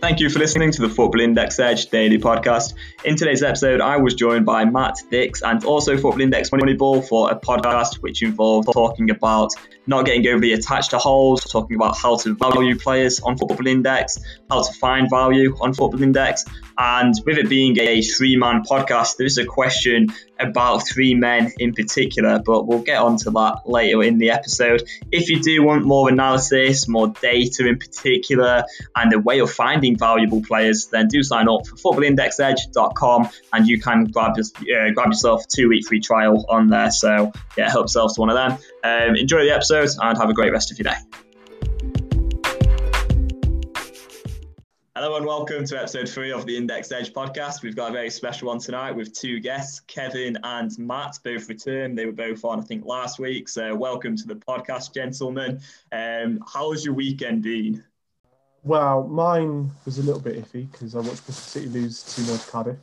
Thank you for listening to the Football Index Edge daily podcast. In today's episode, I was joined by Matt Dix and also Football Index Moneyball for a podcast which involved talking about not getting overly attached to holes, talking about how to value players on Football Index, how to find value on Football Index, and with it being a three man podcast, there's a question about three men in particular, but we'll get onto that later in the episode. If you do want more analysis, more data in particular, and a way of finding valuable players, then do sign up for footballindexedge.com and you can grab, uh, grab yourself a two week free trial on there. So, yeah, help yourself to one of them. Um, enjoy the episode and have a great rest of your day. Hello and welcome to episode three of the Index Edge podcast. We've got a very special one tonight with two guests, Kevin and Matt, both returned. They were both on, I think, last week. So welcome to the podcast, gentlemen. Um, how's your weekend been? Well, mine was a little bit iffy because I watched Bristol City lose 2 0 to Cardiff.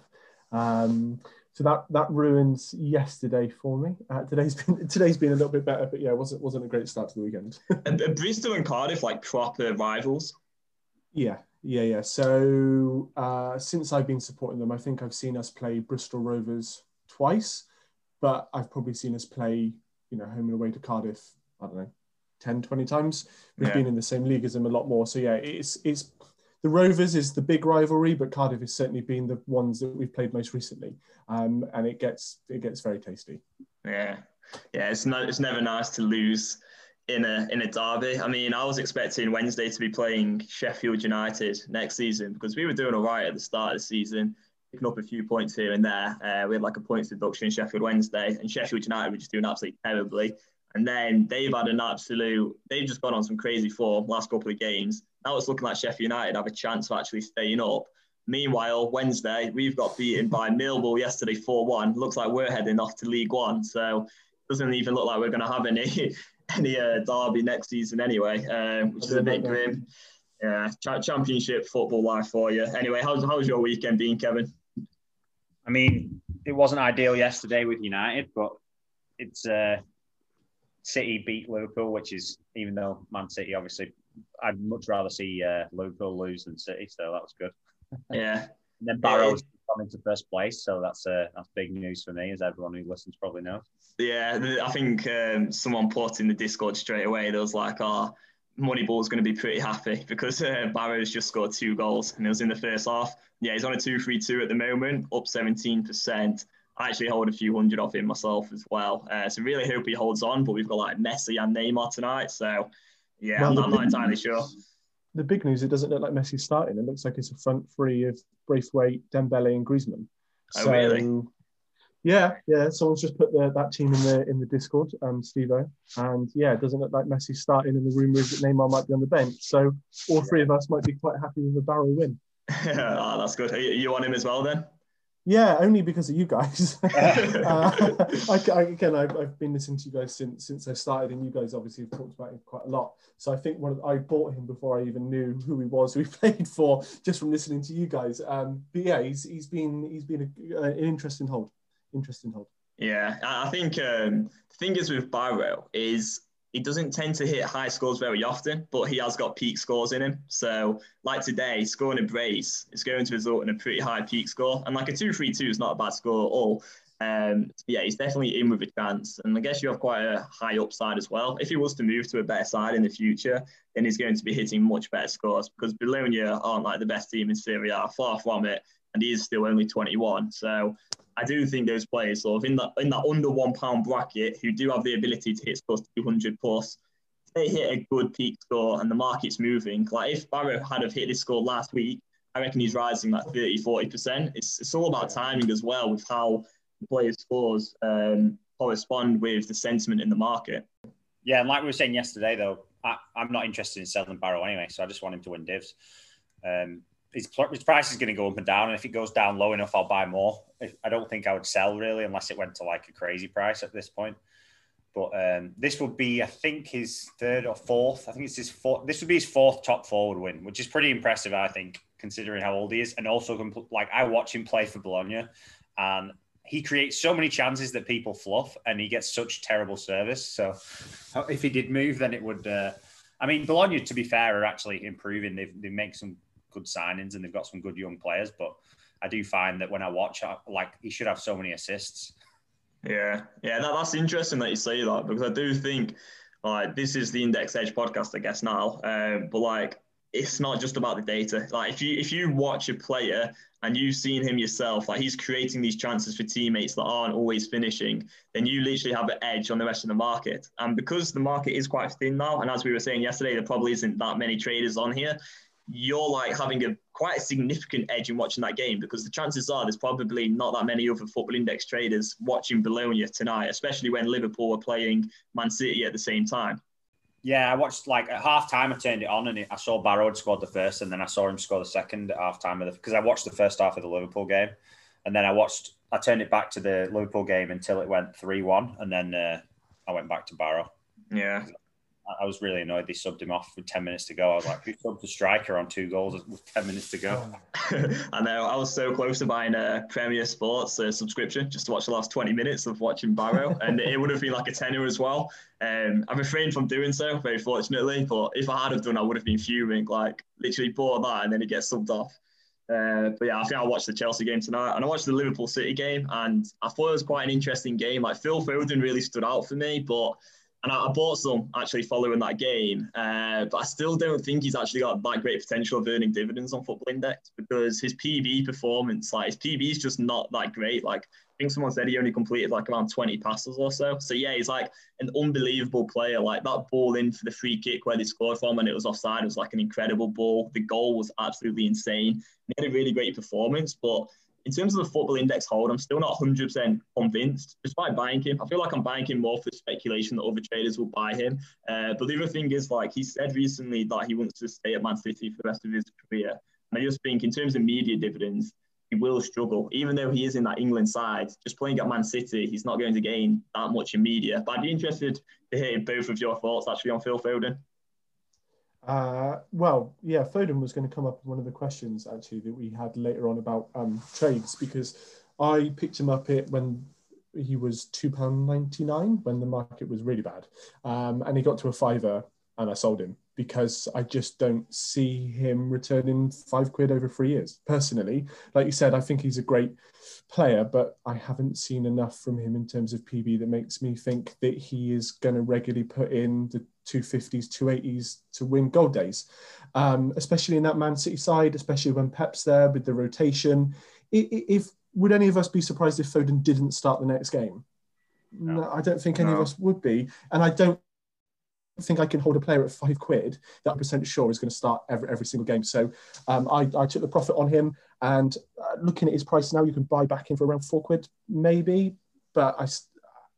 Um, so that that ruins yesterday for me. Uh, today's been today's been a little bit better, but yeah, it wasn't wasn't a great start to the weekend. and, and Bristol and Cardiff like proper rivals. Yeah, yeah, yeah. So uh, since I've been supporting them, I think I've seen us play Bristol Rovers twice, but I've probably seen us play, you know, home and away to Cardiff. I don't know, 10, 20 times. We've yeah. been in the same league as them a lot more. So yeah, it's it's the Rovers is the big rivalry, but Cardiff has certainly been the ones that we've played most recently, um, and it gets it gets very tasty. Yeah, yeah. It's not it's never nice to lose in a in a derby. I mean, I was expecting Wednesday to be playing Sheffield United next season because we were doing all right at the start of the season, picking up a few points here and there. Uh, we had like a points deduction in Sheffield Wednesday, and Sheffield United were just doing absolutely terribly. And then they've had an absolute, they've just gone on some crazy form last couple of games. Now it's looking like Sheffield United have a chance of actually staying up. Meanwhile, Wednesday, we've got beaten by Millwall yesterday 4 1. Looks like we're heading off to League One. So it doesn't even look like we're going to have any any uh, derby next season anyway, um, which is a bit grim. Yeah, championship football life for you. Anyway, how's, how's your weekend been, Kevin? I mean, it wasn't ideal yesterday with United, but it's uh, City beat Liverpool, which is even though Man City obviously, I'd much rather see uh, Liverpool lose than City, so that was good. Yeah. and then Barrow's coming to first place, so that's uh, that's big news for me, as everyone who listens probably knows. Yeah, I think um, someone put in the Discord straight away. There was like, "Oh, Moneyball's going to be pretty happy because uh, Barrow's just scored two goals and it was in the first half. Yeah, he's on a 2 3 2 at the moment, up 17%. I actually hold a few hundred off him myself as well. Uh, so really hope he holds on. But we've got like Messi and Neymar tonight, so yeah, well, I'm, I'm not entirely sure. The big news: it doesn't look like Messi's starting. It looks like it's a front three of Braithwaite, Dembele, and Griezmann. Oh, so, really? Yeah, yeah. Someone's just put the, that team in the in the Discord, um, Steve and yeah, it doesn't look like Messi's starting, and the rumor is that Neymar might be on the bench. So all three of us might be quite happy with a Barrow win. oh, that's good. Are you on him as well then? Yeah, only because of you guys. uh, I, I, again, I've, I've, been listening to you guys since since I started, and you guys obviously have talked about him quite a lot. So I think one of, I bought him before I even knew who he was, who he played for, just from listening to you guys. Um, but yeah, he's he's been he's been a, an interesting hold, interesting hold. Yeah, I think um, the thing is with Barrow is he doesn't tend to hit high scores very often, but he has got peak scores in him. So, like today, scoring a brace is going to result in a pretty high peak score. And like a 2 3 2 is not a bad score at all. Um, yeah, he's definitely in with a chance. And I guess you have quite a high upside as well. If he was to move to a better side in the future, then he's going to be hitting much better scores because Bologna aren't like the best team in Serie A, far from it. And he is still only 21. So I do think those players sort of in that in that under one pound bracket who do have the ability to hit scores 200 plus, they hit a good peak score and the market's moving. Like if Barrow had have hit this score last week, I reckon he's rising like 30, 40%. It's, it's all about timing as well with how the players' scores um, correspond with the sentiment in the market. Yeah, and like we were saying yesterday, though, I, am not interested in selling Barrow anyway, so I just want him to win divs. Um, his, his price is going to go up and down, and if it goes down low enough, I'll buy more. I don't think I would sell really unless it went to like a crazy price at this point. But um, this would be, I think, his third or fourth. I think it's his fourth. This would be his fourth top forward win, which is pretty impressive, I think, considering how old he is. And also, like I watch him play for Bologna, and he creates so many chances that people fluff, and he gets such terrible service. So, if he did move, then it would. Uh, I mean, Bologna, to be fair, are actually improving. They've, they make some good signings and they've got some good young players. But I do find that when I watch, I, like he should have so many assists. Yeah, yeah, that, that's interesting that you say that because I do think like this is the Index Edge podcast, I guess now. Um, but like it's not just about the data. Like if you if you watch a player and you've seen him yourself, like he's creating these chances for teammates that aren't always finishing, then you literally have an edge on the rest of the market. And because the market is quite thin now, and as we were saying yesterday, there probably isn't that many traders on here. You're like having a quite a significant edge in watching that game because the chances are there's probably not that many other football index traders watching Bologna tonight, especially when Liverpool are playing Man City at the same time. Yeah, I watched like at half time. I turned it on and I saw Barrow had scored the first, and then I saw him score the second at half time because I watched the first half of the Liverpool game, and then I watched. I turned it back to the Liverpool game until it went three one, and then uh, I went back to Barrow. Yeah, I was really annoyed they subbed him off with 10 minutes to go. I was like, who subbed the striker on two goals with 10 minutes to go? I know. I was so close to buying a Premier Sports uh, subscription just to watch the last 20 minutes of watching Barrow, and it would have been like a tenner as well. Um, I've refrained from doing so, very fortunately, but if I had have done, I would have been fuming. Like, literally bought that and then he gets subbed off. Uh, but yeah, I think I watched the Chelsea game tonight, and I watched the Liverpool City game, and I thought it was quite an interesting game. Like Phil Foden really stood out for me, but and I, I, bought some actually following that game, uh, but I still don't think he's actually got that great potential of earning dividends on Football Index because his PB performance, like his PB is just not that great. Like I think someone said he only completed like around 20 passes or so. So yeah, he's like an unbelievable player. Like that ball in for the free kick where they scored from and it was offside it was like an incredible ball. The goal was absolutely insane. He had a really great performance, but in terms of the football index hold, I'm still not 100% convinced, despite buying him. I feel like I'm buying him more for speculation that other traders will buy him. Uh, but the other thing is, like, he said recently that he wants to stay at Man City for the rest of his career. And I just think, in terms of media dividends, he will struggle. Even though he is in that England side, just playing at Man City, he's not going to gain that much in media. But I'd be interested to hear both of your thoughts actually on Phil Foden. Uh, well, yeah, Foden was going to come up in one of the questions actually that we had later on about um, trades because I picked him up it when he was two pound ninety nine when the market was really bad, um, and he got to a fiver and I sold him because I just don't see him returning five quid over three years. Personally, like you said, I think he's a great player, but I haven't seen enough from him in terms of PB that makes me think that he is going to regularly put in the 250s, 280s to win gold days, um, especially in that Man City side, especially when Pep's there with the rotation. If would any of us be surprised if Foden didn't start the next game? No, no I don't think any no. of us would be, and I don't think I can hold a player at five quid that I'm percent sure is going to start every, every single game. So um, I, I, took the profit on him. And uh, looking at his price now, you can buy back in for around four quid, maybe. But I,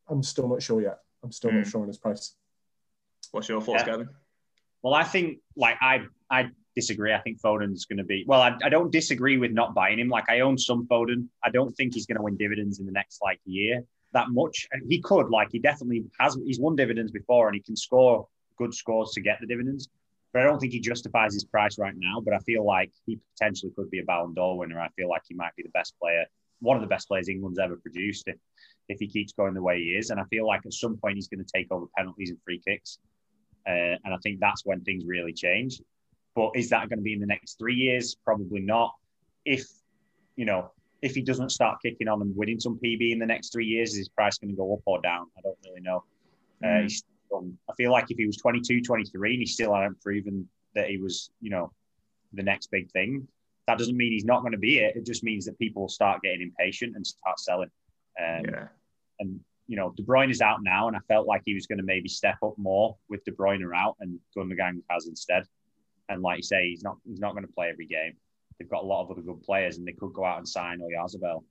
I'm still not sure yet. I'm still mm. not hmm. sure on his price. What's your thoughts, yeah. Gavin? Well, I think like I I disagree. I think Foden's going to be well. I, I don't disagree with not buying him. Like I own some Foden. I don't think he's going to win dividends in the next like year that much. And he could, like, he definitely has. He's won dividends before, and he can score good scores to get the dividends. But I don't think he justifies his price right now. But I feel like he potentially could be a Ballon d'Or winner. I feel like he might be the best player, one of the best players England's ever produced if if he keeps going the way he is. And I feel like at some point he's going to take over penalties and free kicks. Uh, and I think that's when things really change. But is that going to be in the next three years? Probably not. If you know if he doesn't start kicking on and winning some PB in the next three years, is his price going to go up or down? I don't really know. Uh, mm. Uh, he's I feel like if he was 22, 23 and he still hadn't proven that he was, you know, the next big thing, that doesn't mean he's not going to be it. It just means that people will start getting impatient and start selling. Um, yeah. And, you know, De Bruyne is out now, and I felt like he was going to maybe step up more with De Bruyne out, and Gundogan has instead. And like you say, he's not he's not going to play every game they've got a lot of other good players and they could go out and sign Oyarzabal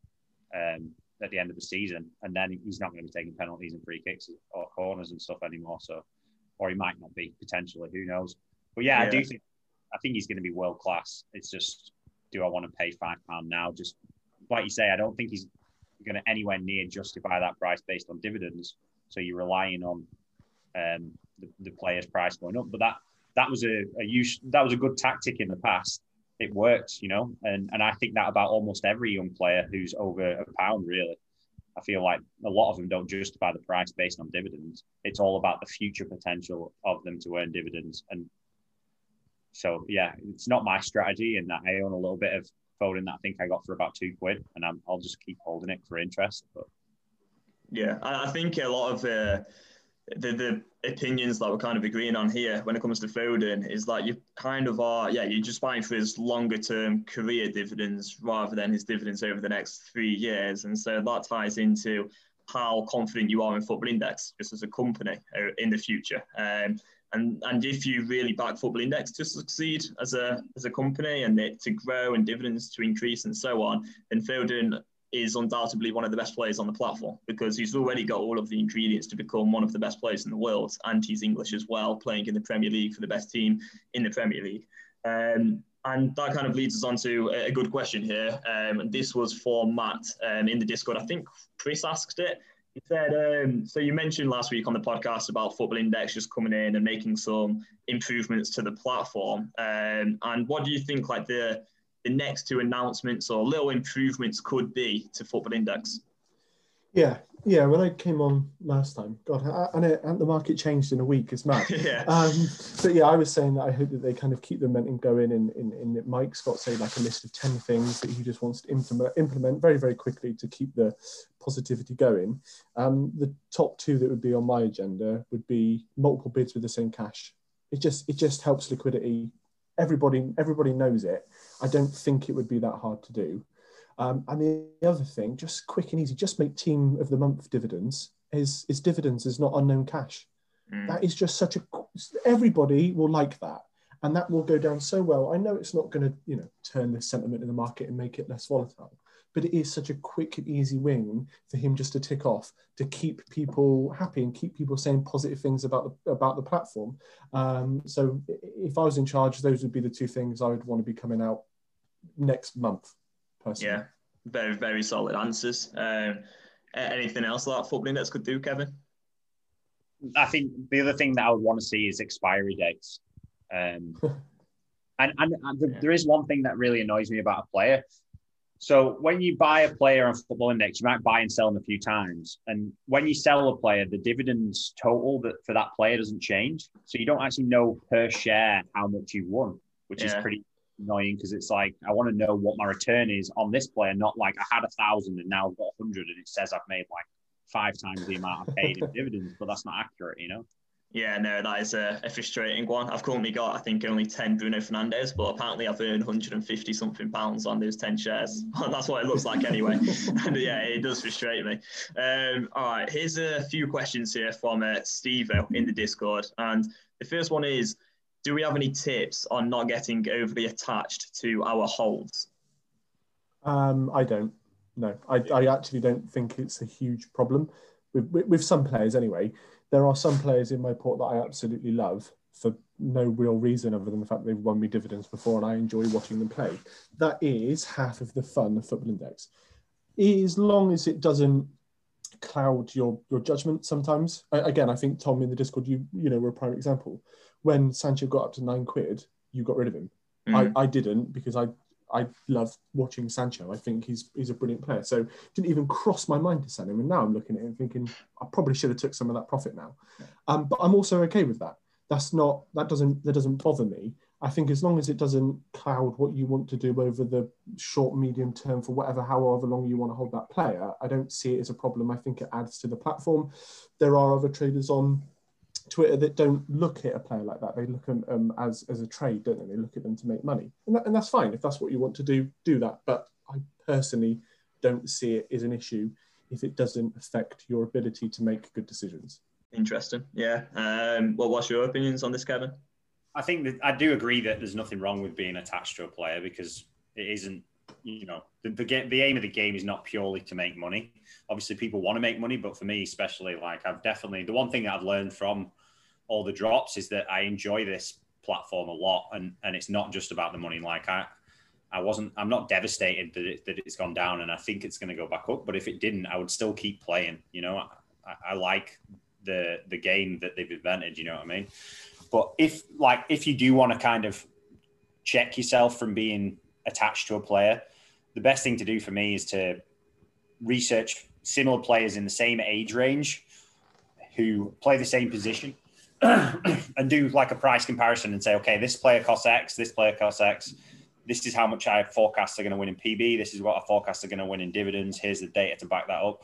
um, at the end of the season. And then he's not going to be taking penalties and free kicks or corners and stuff anymore. So, or he might not be potentially, who knows? But yeah, yeah. I do think, I think he's going to be world class. It's just, do I want to pay five pound now? Just like you say, I don't think he's going to anywhere near justify that price based on dividends. So you're relying on um, the, the player's price going up. But that that was a, a use that was a good tactic in the past it works, you know, and and I think that about almost every young player who's over a pound, really. I feel like a lot of them don't justify the price based on dividends. It's all about the future potential of them to earn dividends. And so yeah, it's not my strategy, and that I own a little bit of Foden that I think I got for about two quid, and i will just keep holding it for interest. But yeah, I think a lot of uh, the the opinions that we're kind of agreeing on here when it comes to Foden is that you kind of are, yeah, you're just buying for his longer term career dividends rather than his dividends over the next three years. And so that ties into how confident you are in Football Index just as a company uh, in the future. Um, and, and if you really back Football Index to succeed as a, as a company and it to grow and dividends to increase and so on, then Foden is undoubtedly one of the best players on the platform because he's already got all of the ingredients to become one of the best players in the world. And he's English as well, playing in the Premier League for the best team in the Premier League. Um, and that kind of leads us on to a good question here. Um, and this was for Matt um, in the Discord. I think Chris asked it. He said, um, so you mentioned last week on the podcast about Football Index just coming in and making some improvements to the platform. Um, and what do you think, like the the next two announcements or little improvements could be to Football Index? Yeah, yeah. When I came on last time, God, and, it, and the market changed in a week. It's mad. yeah. Um, but yeah, I was saying that I hope that they kind of keep the momentum going. In in, in Mike's got say like a list of ten things that he just wants to implement implement very very quickly to keep the positivity going. Um, the top two that would be on my agenda would be multiple bids with the same cash. It just it just helps liquidity everybody everybody knows it. I don't think it would be that hard to do. Um, and the other thing, just quick and easy, just make team of the month dividends. Is is dividends is not unknown cash. Mm. That is just such a everybody will like that, and that will go down so well. I know it's not going to you know turn the sentiment in the market and make it less volatile, but it is such a quick and easy win for him just to tick off to keep people happy and keep people saying positive things about the about the platform. Um, so if I was in charge, those would be the two things I would want to be coming out next month. Personally. Yeah, very very solid answers. Um, anything else that Football Index could do, Kevin? I think the other thing that I would want to see is expiry dates. Um, and, and, and yeah. there is one thing that really annoys me about a player so when you buy a player on Football Index, you might buy and sell them a few times. And when you sell a player, the dividends total that for that player doesn't change. So you don't actually know per share how much you've won, which yeah. is pretty annoying because it's like I want to know what my return is on this player, not like I had a thousand and now I've got a hundred and it says I've made like five times the amount I paid in dividends, but that's not accurate, you know. Yeah, no, that is a, a, frustrating one. I've currently got, I think, only 10 Bruno Fernandes, but apparently I've earned 150 something pounds on those 10 shares. That's what it looks like anyway. and yeah, it does frustrate me. Um, all right, here's a few questions here from uh, Steve in the Discord. And the first one is Do we have any tips on not getting overly attached to our holds? Um, I don't. No, I, I actually don't think it's a huge problem with, with, with some players anyway there are some players in my port that I absolutely love for no real reason other than the fact they've won me dividends before and I enjoy watching them play. That is half of the fun of Football Index. As long as it doesn't cloud your your judgment sometimes. I, again, I think Tom in the Discord, you you know, were a prime example. When Sancho got up to nine quid, you got rid of him. Mm. I, I didn't because I I love watching Sancho. I think he's he's a brilliant player. So didn't even cross my mind to sell him. And now I'm looking at him thinking I probably should have took some of that profit now. Um, but I'm also okay with that. That's not that doesn't that doesn't bother me. I think as long as it doesn't cloud what you want to do over the short, medium term for whatever, however long you want to hold that player, I don't see it as a problem. I think it adds to the platform. There are other traders on Twitter that don't look at a player like that. They look at them um, as, as a trade, don't they? They look at them to make money. And, that, and that's fine. If that's what you want to do, do that. But I personally don't see it as an issue if it doesn't affect your ability to make good decisions. Interesting. Yeah. Um, well, what's your opinions on this, Kevin? I think that I do agree that there's nothing wrong with being attached to a player because it isn't, you know, the, the, the aim of the game is not purely to make money. Obviously, people want to make money, but for me, especially, like I've definitely, the one thing that I've learned from all the drops is that I enjoy this platform a lot, and and it's not just about the money. Like I, I wasn't, I'm not devastated that it, that it's gone down, and I think it's going to go back up. But if it didn't, I would still keep playing. You know, I, I like the the game that they've invented. You know what I mean? But if like if you do want to kind of check yourself from being attached to a player, the best thing to do for me is to research similar players in the same age range who play the same position and do like a price comparison and say, okay, this player costs X, this player costs X. This is how much I forecast they're going to win in PB. This is what I forecast they're going to win in dividends. Here's the data to back that up.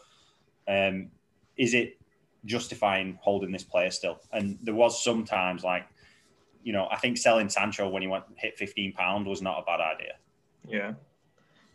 Um, is it justifying holding this player still? And there was sometimes like, you know, I think selling Sancho when he went hit 15 pound was not a bad idea. Yeah.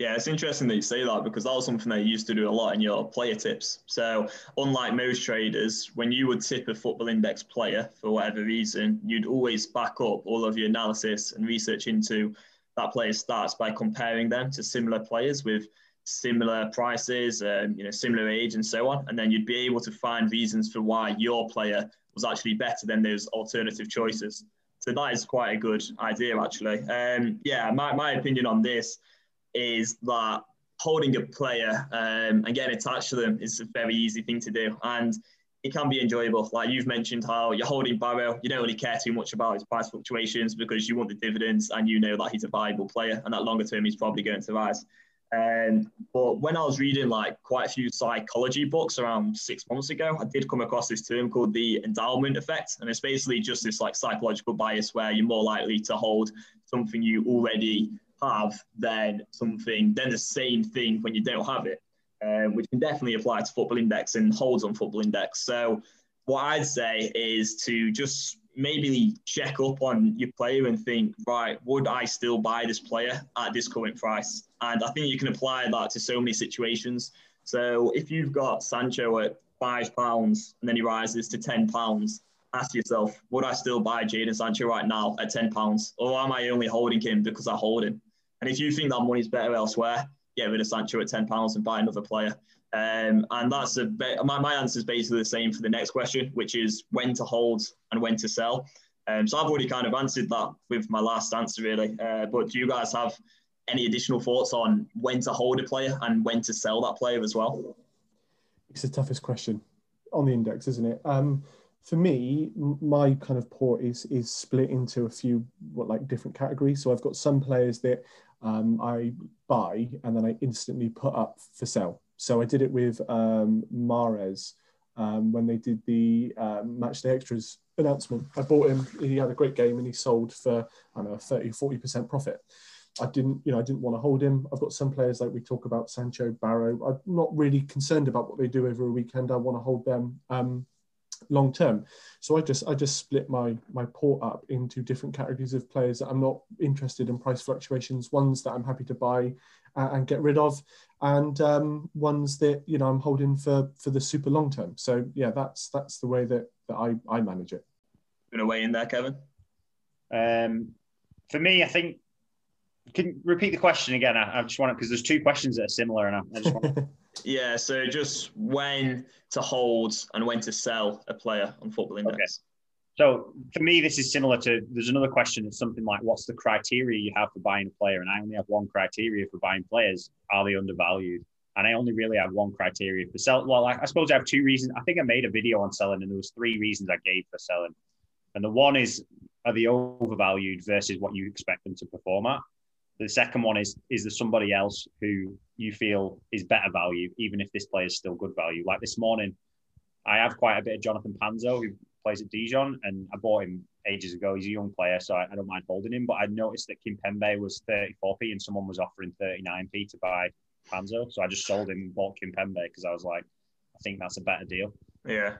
Yeah, it's interesting that you say that because that was something that you used to do a lot in your player tips. So, unlike most traders, when you would tip a football index player for whatever reason, you'd always back up all of your analysis and research into that player's stats by comparing them to similar players with similar prices, um, you know, similar age, and so on. And then you'd be able to find reasons for why your player was actually better than those alternative choices. So that is quite a good idea, actually. Um, yeah, my, my opinion on this is that holding a player um, and getting attached to them is a very easy thing to do. And it can be enjoyable. Like you've mentioned how you're holding Barrow, you don't really care too much about his price fluctuations because you want the dividends and you know that he's a viable player and that longer term he's probably going to rise. Um, but when I was reading like quite a few psychology books around six months ago, I did come across this term called the endowment effect. And it's basically just this like psychological bias where you're more likely to hold something you already have then something, then the same thing when you don't have it, uh, which can definitely apply to Football Index and holds on Football Index. So, what I'd say is to just maybe check up on your player and think, right, would I still buy this player at this current price? And I think you can apply that to so many situations. So, if you've got Sancho at five pounds and then he rises to ten pounds, ask yourself, would I still buy Jadon Sancho right now at ten pounds, or am I only holding him because I hold him? And if you think that money's better elsewhere, get rid of Sancho at ten pounds and buy another player. Um, and that's a bit, my, my answer is basically the same for the next question, which is when to hold and when to sell. Um, so I've already kind of answered that with my last answer, really. Uh, but do you guys have any additional thoughts on when to hold a player and when to sell that player as well? It's the toughest question on the index, isn't it? Um, for me, my kind of port is is split into a few what like different categories. So I've got some players that um, I buy and then I instantly put up for sale. So I did it with um, Mahrez um, when they did the um, Matchday Extras announcement. I bought him, he had a great game and he sold for, I don't know, 30, 40% profit. I didn't, you know, I didn't want to hold him. I've got some players like we talk about Sancho, Barrow. I'm not really concerned about what they do over a weekend. I want to hold them. Um, long term. So I just I just split my my port up into different categories of players that I'm not interested in price fluctuations, ones that I'm happy to buy uh, and get rid of, and um, ones that you know I'm holding for for the super long term. So yeah, that's that's the way that that I I manage it. Going to weigh in there, Kevin? Um, for me, I think. Can you repeat the question again? I, I just want to because there's two questions that are similar, and I, I just want. Yeah, so just when to hold and when to sell a player on Football Index. Okay. So for me, this is similar to there's another question. It's something like, what's the criteria you have for buying a player? And I only have one criteria for buying players: are they undervalued? And I only really have one criteria for sell. Well, I, I suppose I have two reasons. I think I made a video on selling, and there was three reasons I gave for selling. And the one is, are they overvalued versus what you expect them to perform at? The second one is is there somebody else who you feel is better value, even if this player is still good value? Like this morning, I have quite a bit of Jonathan Panzo who plays at Dijon, and I bought him ages ago. He's a young player, so I, I don't mind holding him. But I noticed that Kimpembe was 34p and someone was offering 39p to buy Panzo. So I just sold him and bought Kimpembe because I was like, I think that's a better deal. Yeah.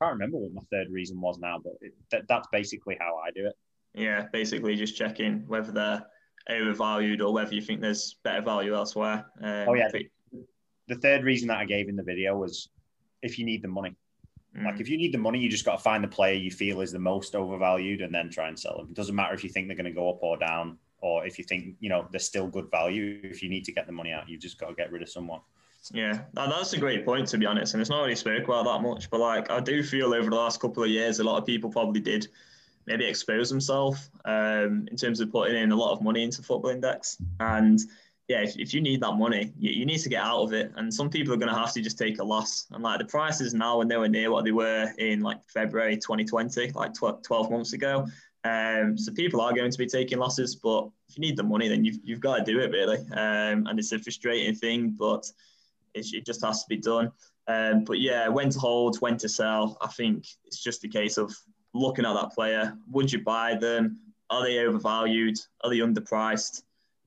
I can't remember what my third reason was now, but it, that, that's basically how I do it. Yeah, basically just checking whether they're overvalued or whether you think there's better value elsewhere. Um, oh yeah. The third reason that I gave in the video was if you need the money. Mm. Like if you need the money, you just got to find the player you feel is the most overvalued and then try and sell them. It doesn't matter if you think they're going to go up or down, or if you think you know they're still good value. If you need to get the money out, you've just got to get rid of someone. Yeah, that's a great point to be honest, and it's not really spoke about that much. But like, I do feel over the last couple of years, a lot of people probably did maybe expose himself um, in terms of putting in a lot of money into Football Index. And yeah, if, if you need that money, you, you need to get out of it. And some people are going to have to just take a loss. And like the prices now are nowhere near what they were in like February 2020, like 12 months ago. Um, so people are going to be taking losses, but if you need the money, then you've, you've got to do it really. Um, and it's a frustrating thing, but it, it just has to be done. Um, but yeah, when to hold, when to sell, I think it's just a case of looking at that player. Would you buy them? Are they overvalued? Are they underpriced?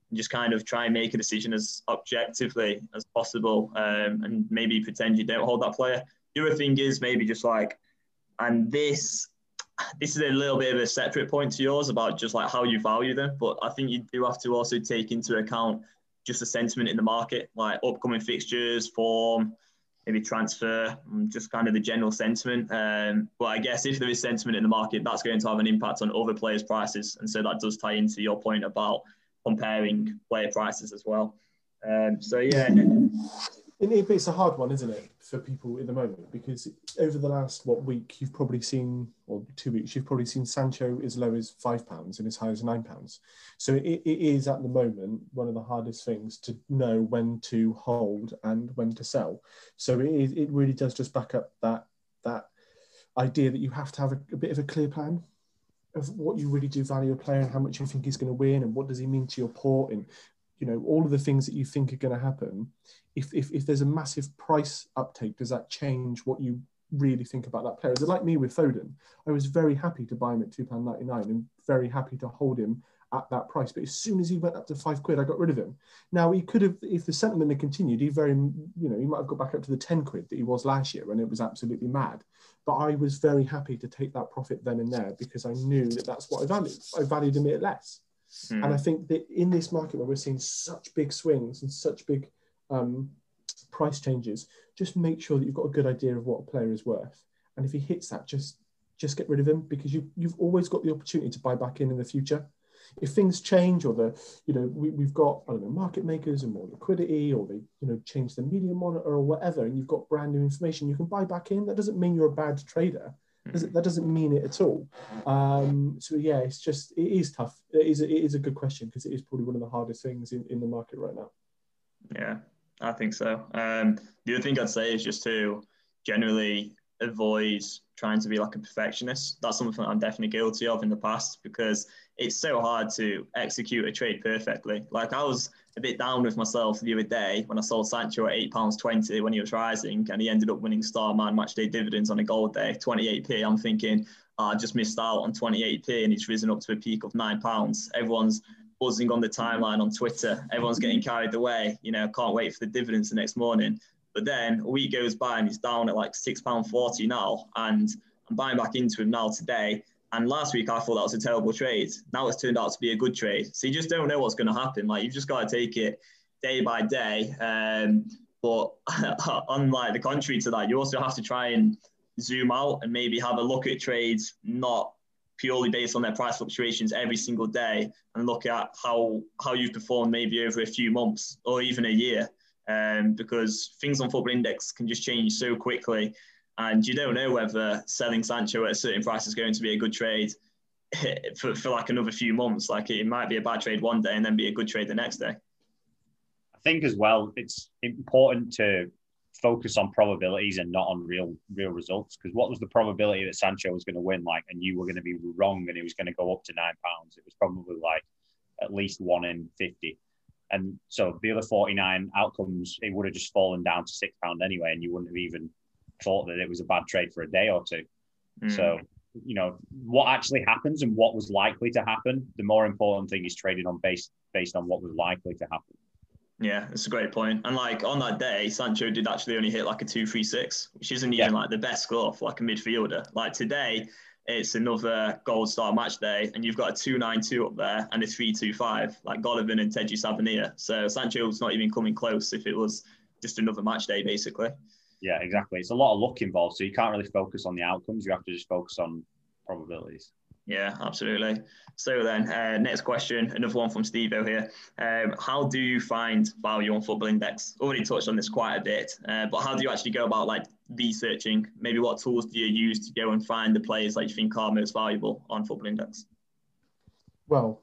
And just kind of try and make a decision as objectively as possible, um, and maybe pretend you don't hold that player. The other thing is maybe just like, and this this is a little bit of a separate point to yours about just like how you value them, but I think you do have to also take into account just the sentiment in the market, like upcoming fixtures, form, maybe transfer, just kind of the general sentiment. Um, but I guess if there is sentiment in the market, that's going to have an impact on other players' prices, and so that does tie into your point about comparing player prices as well. Um, so yeah, it's a hard one, isn't it, for people in the moment? Because over the last what week, you've probably seen, or two weeks, you've probably seen Sancho as low as five pounds and as high as nine pounds. So it, it is at the moment one of the hardest things to know when to hold and when to sell. So it it really does just back up that that idea that you have to have a, a bit of a clear plan of what you really do value a player and how much you think he's going to win and what does he mean to your port and you know all of the things that you think are going to happen if, if if there's a massive price uptake does that change what you really think about that player? Is it like me with Foden? I was very happy to buy him at £2.99 and very happy to hold him at that price. But as soon as he went up to five quid I got rid of him. Now he could have if the sentiment had continued he very you know he might have got back up to the 10 quid that he was last year when it was absolutely mad. But I was very happy to take that profit then and there because I knew that that's what I valued. I valued him at less Mm. And I think that in this market where we're seeing such big swings and such big um, price changes, just make sure that you've got a good idea of what a player is worth. And if he hits that, just just get rid of him because you you've always got the opportunity to buy back in in the future. If things change or the you know we, we've got I don't know market makers and more liquidity or they you know change the media monitor or whatever and you've got brand new information you can buy back in. That doesn't mean you're a bad trader that doesn't mean it at all. Um, so yeah, it's just it is tough. It is it is a good question because it is probably one of the hardest things in, in the market right now. Yeah, I think so. Um, the other thing I'd say is just to generally avoid trying to be like a perfectionist. That's something that I'm definitely guilty of in the past because it's so hard to execute a trade perfectly. Like I was a bit down with myself the other day when I sold Sancho at eight pounds twenty when he was rising, and he ended up winning Star Man Match Day dividends on a gold day, twenty eight p. I'm thinking oh, I just missed out on twenty eight p, and he's risen up to a peak of nine pounds. Everyone's buzzing on the timeline on Twitter. Everyone's getting carried away. You know, can't wait for the dividends the next morning. But then a week goes by and he's down at like six pound forty now, and I'm buying back into him now today and last week I thought that was a terrible trade. Now it's turned out to be a good trade. So you just don't know what's going to happen. Like you've just got to take it day by day. Um, but unlike the contrary to that, you also have to try and zoom out and maybe have a look at trades not purely based on their price fluctuations every single day and look at how how you've performed maybe over a few months or even a year. Um, because things on Football Index can just change so quickly and you don't know whether selling Sancho at a certain price is going to be a good trade for, for like another few months. Like it might be a bad trade one day and then be a good trade the next day. I think as well, it's important to focus on probabilities and not on real real results. Because what was the probability that Sancho was going to win? Like, and you were going to be wrong, and he was going to go up to nine pounds. It was probably like at least one in fifty. And so the other forty nine outcomes, it would have just fallen down to six pound anyway, and you wouldn't have even thought that it was a bad trade for a day or two. Mm. So, you know, what actually happens and what was likely to happen, the more important thing is trading on base based on what was likely to happen. Yeah, it's a great point. And like on that day, Sancho did actually only hit like a two three six, which isn't even yeah. like the best score for like a midfielder. Like today, it's another gold star match day, and you've got a two nine two up there and a three two five, like Golovin and Teji Savanier. So Sancho's not even coming close if it was just another match day, basically. Yeah, exactly. It's a lot of luck involved, so you can't really focus on the outcomes. You have to just focus on probabilities. Yeah, absolutely. So then, uh, next question, another one from Steve over here. Um, how do you find value on Football Index? Already touched on this quite a bit, uh, but how do you actually go about like researching? Maybe what tools do you use to go and find the players that you think are most valuable on Football Index? Well,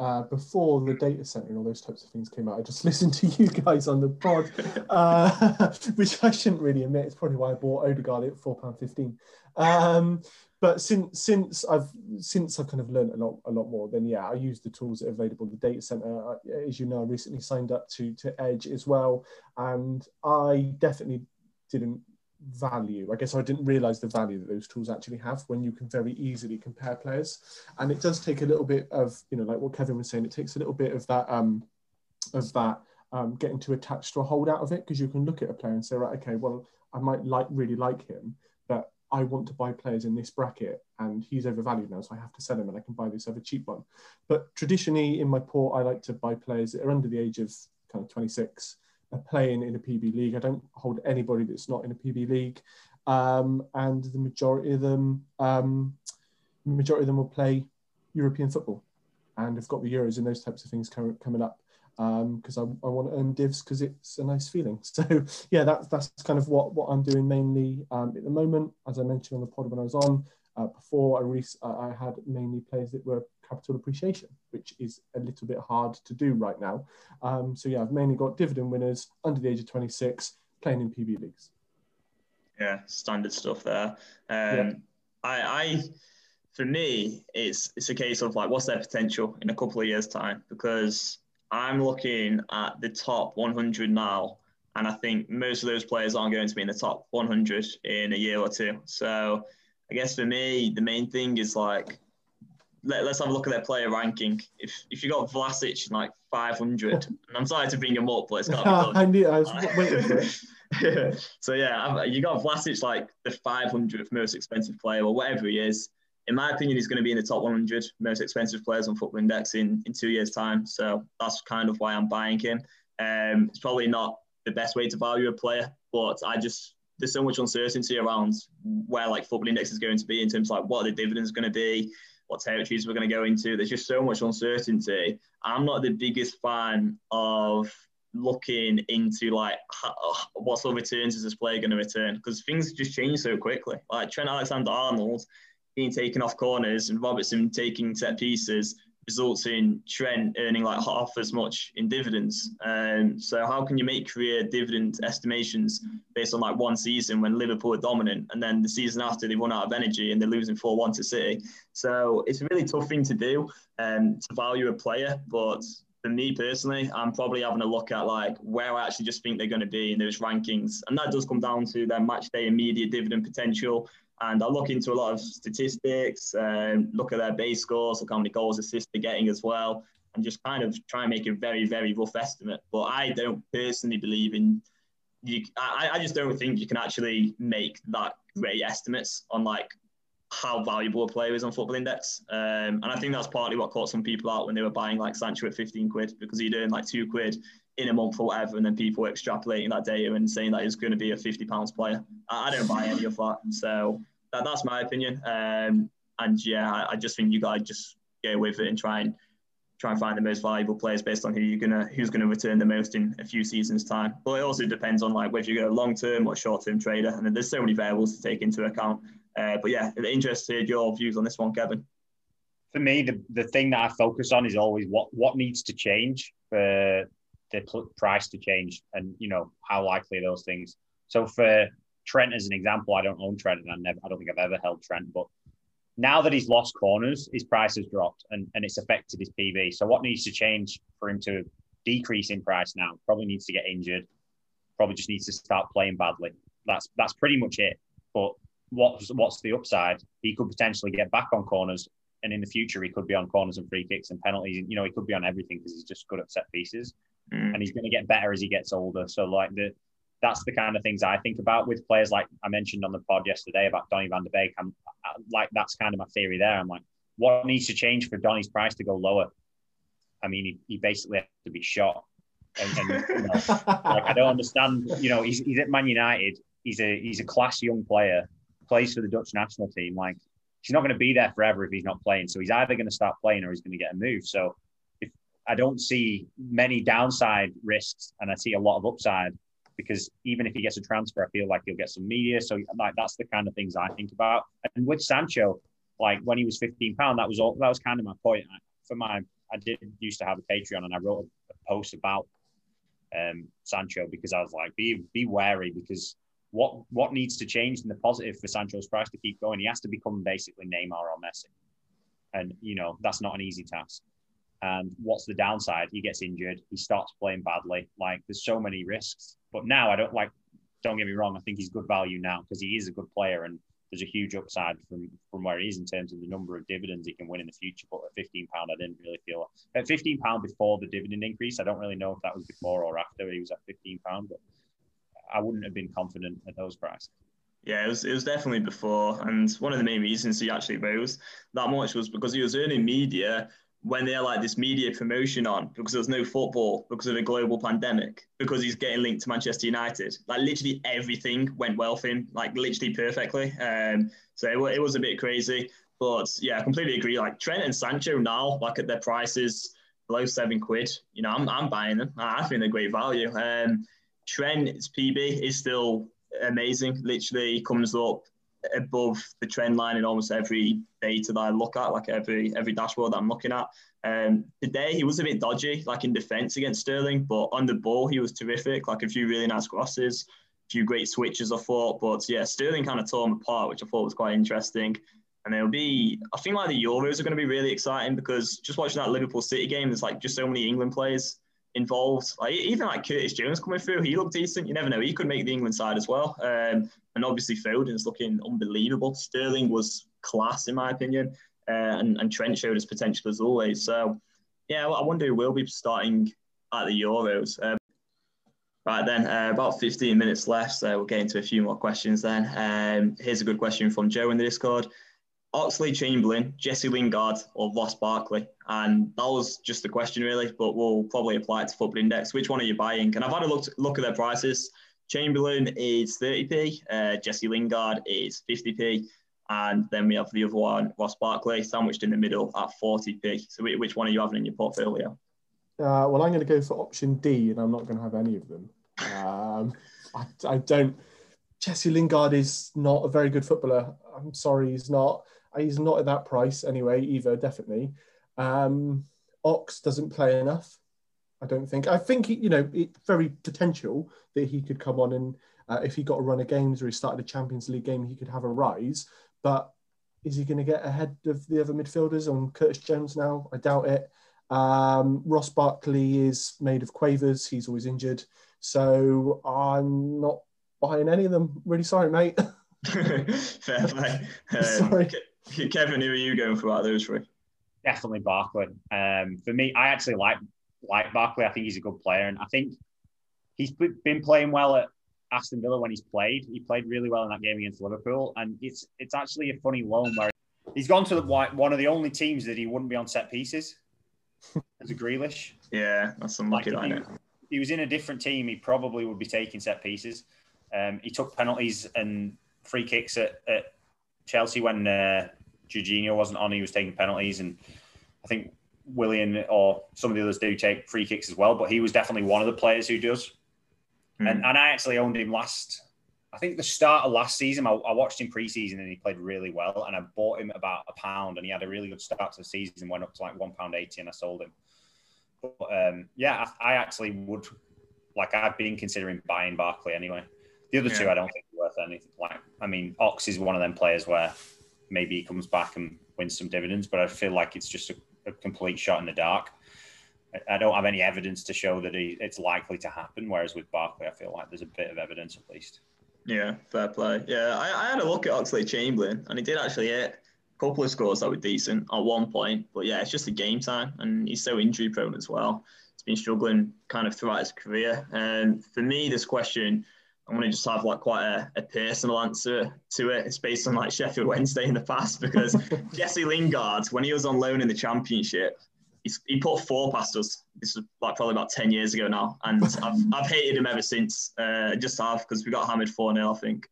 uh, before the data center and all those types of things came out. I just listened to you guys on the pod, uh, which I shouldn't really admit. It's probably why I bought Odegaard at four pound fifteen. Um, but since since I've since I've kind of learned a lot a lot more, then yeah, I use the tools that are available. The data center, as you know, I recently signed up to to Edge as well, and I definitely didn't value. I guess I didn't realize the value that those tools actually have when you can very easily compare players. And it does take a little bit of, you know, like what Kevin was saying, it takes a little bit of that, um, of that um, getting too attached to a hold out of it because you can look at a player and say, right, okay, well, I might like really like him, but I want to buy players in this bracket and he's overvalued now, so I have to sell him and I can buy this other cheap one. But traditionally in my port, I like to buy players that are under the age of kind of 26 are playing in a PB league. I don't hold anybody that's not in a PB league, um, and the majority of them, um, majority of them will play European football, and have got the Euros and those types of things coming up because um, I, I, want to earn divs because it's a nice feeling. So yeah, that's that's kind of what what I'm doing mainly um, at the moment. As I mentioned on the pod when I was on uh, before, I, I had mainly players that were capital appreciation, which is a little bit hard to do right now. Um, so yeah, I've mainly got dividend winners under the age of 26 playing in PB leagues. Yeah, standard stuff there. Um, yeah. I, I, for me, it's it's a case of like, what's their potential in a couple of years' time? Because I'm looking at the top 100 now, and I think most of those players aren't going to be in the top 100 in a year or two. So I guess for me, the main thing is like let, us have a look at their player ranking. If if you got Vlasic like 500, and I'm sorry to bring him up, but it's got to be I knew I was waiting for it. so yeah, you got Vlasic like the 500th most expensive player or whatever he is. In my opinion, he's going to be in the top 100 most expensive players on Football Index in, in two years' time. So that's kind of why I'm buying him. Um, it's probably not the best way to value a player, but I just there's so much uncertainty around where like Football Index is going to be in terms of like what the dividends going to be, what territories we're going to go into. There's just so much uncertainty. I'm not the biggest fan of looking into like how, uh, what sort of returns is this player going to return because things just change so quickly. Like Trent Alexander-Arnold being taken off corners and Robertson taking set pieces results in Trent earning like half as much in dividends. Um, so how can you make career dividend estimations based on like one season when Liverpool are dominant and then the season after they run out of energy and they're losing 4-1 to City? So it's a really tough thing to do um, to value a player, but for me personally, I'm probably having a look at like where I actually just think they're going to be in those rankings, and that does come down to their match day immediate dividend potential, and I look into a lot of statistics, um, look at their base scores, look how many goals, assists they're getting as well, and just kind of try and make a very, very rough estimate. But I don't personally believe in you. I, I just don't think you can actually make that great estimates on like how valuable a player is on Football Index. Um, and I think that's partly what caught some people out when they were buying like Sancho at 15 quid because he'd earn like two quid in a month or whatever, and then people were extrapolating that data and saying that he's going to be a 50 pounds player. I, I don't buy any of that. So that, that's my opinion. Um, and yeah, I, I, just think you guys just go with it and try and try and find the most valuable players based on who you're gonna who's gonna return the most in a few seasons time. But it also depends on like whether you go long term or short term trader, and there's so many variables to take into account. Uh, but yeah, interested your views on this one, Kevin. For me, the, the thing that I focus on is always what what needs to change for the price to change, and you know how likely those things. So for Trent as an example, I don't own Trent, and I never, I don't think I've ever held Trent. But now that he's lost corners, his price has dropped, and, and it's affected his PB. So what needs to change for him to decrease in price now? Probably needs to get injured. Probably just needs to start playing badly. That's that's pretty much it. But what's what's the upside? He could potentially get back on corners, and in the future he could be on corners and free kicks and penalties. You know, he could be on everything because he's just good at set pieces, mm. and he's going to get better as he gets older. So like the that's the kind of things I think about with players like I mentioned on the pod yesterday about Donny van der Beek. I'm like, that's kind of my theory there. I'm like, what needs to change for Donny's price to go lower? I mean, he, he basically has to be shot. And, and you know, like, I don't understand. You know, he's, he's at Man United. He's a he's a class young player. Plays for the Dutch national team. Like, he's not going to be there forever if he's not playing. So he's either going to start playing or he's going to get a move. So if I don't see many downside risks and I see a lot of upside because even if he gets a transfer, I feel like he'll get some media. So like that's the kind of things I think about. And with Sancho, like when he was 15 pound, that was all. That was kind of my point. For my, I did used to have a Patreon, and I wrote a, post about um, Sancho because I was like, be be wary because what what needs to change in the positive for Sancho's price to keep going? He has to become basically Neymar or Messi, and you know that's not an easy task. And what's the downside? He gets injured. He starts playing badly. Like there's so many risks. But now I don't like don't get me wrong, I think he's good value now because he is a good player and there's a huge upside from from where he is in terms of the number of dividends he can win in the future. But at fifteen pound, I didn't really feel at fifteen pound before the dividend increase. I don't really know if that was before or after he was at fifteen pound, but I wouldn't have been confident at those prices. Yeah, it was, it was definitely before. And one of the main reasons he actually rose that much was because he was earning media when they had like this media promotion on because there was no football because of a global pandemic because he's getting linked to Manchester United. Like literally everything went well for him, like literally perfectly. Um, so it, it was a bit crazy, but yeah, I completely agree. Like Trent and Sancho now, like at their prices below seven quid, you know, I'm, I'm buying them. I think they're great value. Um, Trent's PB is still amazing. Literally comes up above the trend line in almost every data that I look at, like every every dashboard that I'm looking at. Um, today he was a bit dodgy, like in defence against Sterling, but on the ball he was terrific. Like a few really nice crosses, a few great switches, I thought. But yeah, Sterling kind of tore him apart, which I thought was quite interesting. And it'll be, I think like the Euros are going to be really exciting because just watching that Liverpool City game, there's like just so many England players involved. Like even like Curtis Jones coming through, he looked decent. You never know, he could make the England side as well. Um, and obviously Foden's looking unbelievable. Sterling was class in my opinion, uh, and, and Trent showed his potential as always. So yeah, I wonder who will be starting at the Euros. Um, right then, uh, about 15 minutes left, so we'll get into a few more questions then. Um, here's a good question from Joe in the Discord. Oxlade-Chamberlain, Jesse Lingard, or Ross Barkley? And that was just the question, really, but we'll probably apply it to Football Index. Which one are you buying? And I've had a look, look at their prices. Chamberlain is 30p, uh, Jesse Lingard is 50p, and then we have the other one, Ross Barkley, sandwiched in the middle at 40p. So which one are you having in your portfolio? Uh, well, I'm going to go for option D, and I'm not going to have any of them. Um, I, I don't. Jesse Lingard is not a very good footballer. I'm sorry, he's not. He's not at that price anyway, either, definitely. Um, Ox doesn't play enough. I don't think. I think, you know, it's very potential that he could come on and uh, if he got a run of games or he started a Champions League game, he could have a rise. But is he going to get ahead of the other midfielders on Curtis Jones now? I doubt it. Um, Ross Barkley is made of quavers. He's always injured. So I'm not buying any of them. Really sorry, mate. Fair play. Um, sorry. Kevin, who are you going for out of those three? Definitely Barkley. Um, for me, I actually like like Barkley. I think he's a good player, and I think he's been playing well at Aston Villa when he's played. He played really well in that game against Liverpool, and it's it's actually a funny loan where he's gone to the, one of the only teams that he wouldn't be on set pieces as a Grealish. Yeah, that's unlucky, like, he, he was in a different team, he probably would be taking set pieces. Um, he took penalties and free kicks at, at Chelsea when uh, Jorginho wasn't on. He was taking penalties, and I think Willian or some of the others do take free kicks as well. But he was definitely one of the players who does. Mm. And, and I actually owned him last. I think the start of last season, I, I watched him preseason and he played really well. And I bought him about a pound, and he had a really good start to the season. Went up to like one pound eighty, and I sold him. But um, yeah, I, I, actually would like I've been considering buying Barkley anyway. The other yeah. two, I don't think are worth anything. Like, I mean, Ox is one of them players where maybe he comes back and wins some dividends, but I feel like it's just a, a complete shot in the dark. I, don't have any evidence to show that it's likely to happen. Whereas with Barkley, I feel like there's a bit of evidence at least. Yeah, fair play. Yeah, I, I had a look at Oxlade-Chamberlain, and he did actually hit a couple of scores that were decent at one point. But yeah, it's just a game time, and he's so injury prone as well. He's been struggling kind of throughout his career. And for me, this question I'm going to just have like quite a, a, personal answer to it. It's based on like Sheffield Wednesday in the past because Jesse Lingard, when he was on loan in the Championship, he put four past us. This was like probably about 10 years ago now. And I've, I've hated him ever since. Uh, just have because we got hammered 4 0, I think.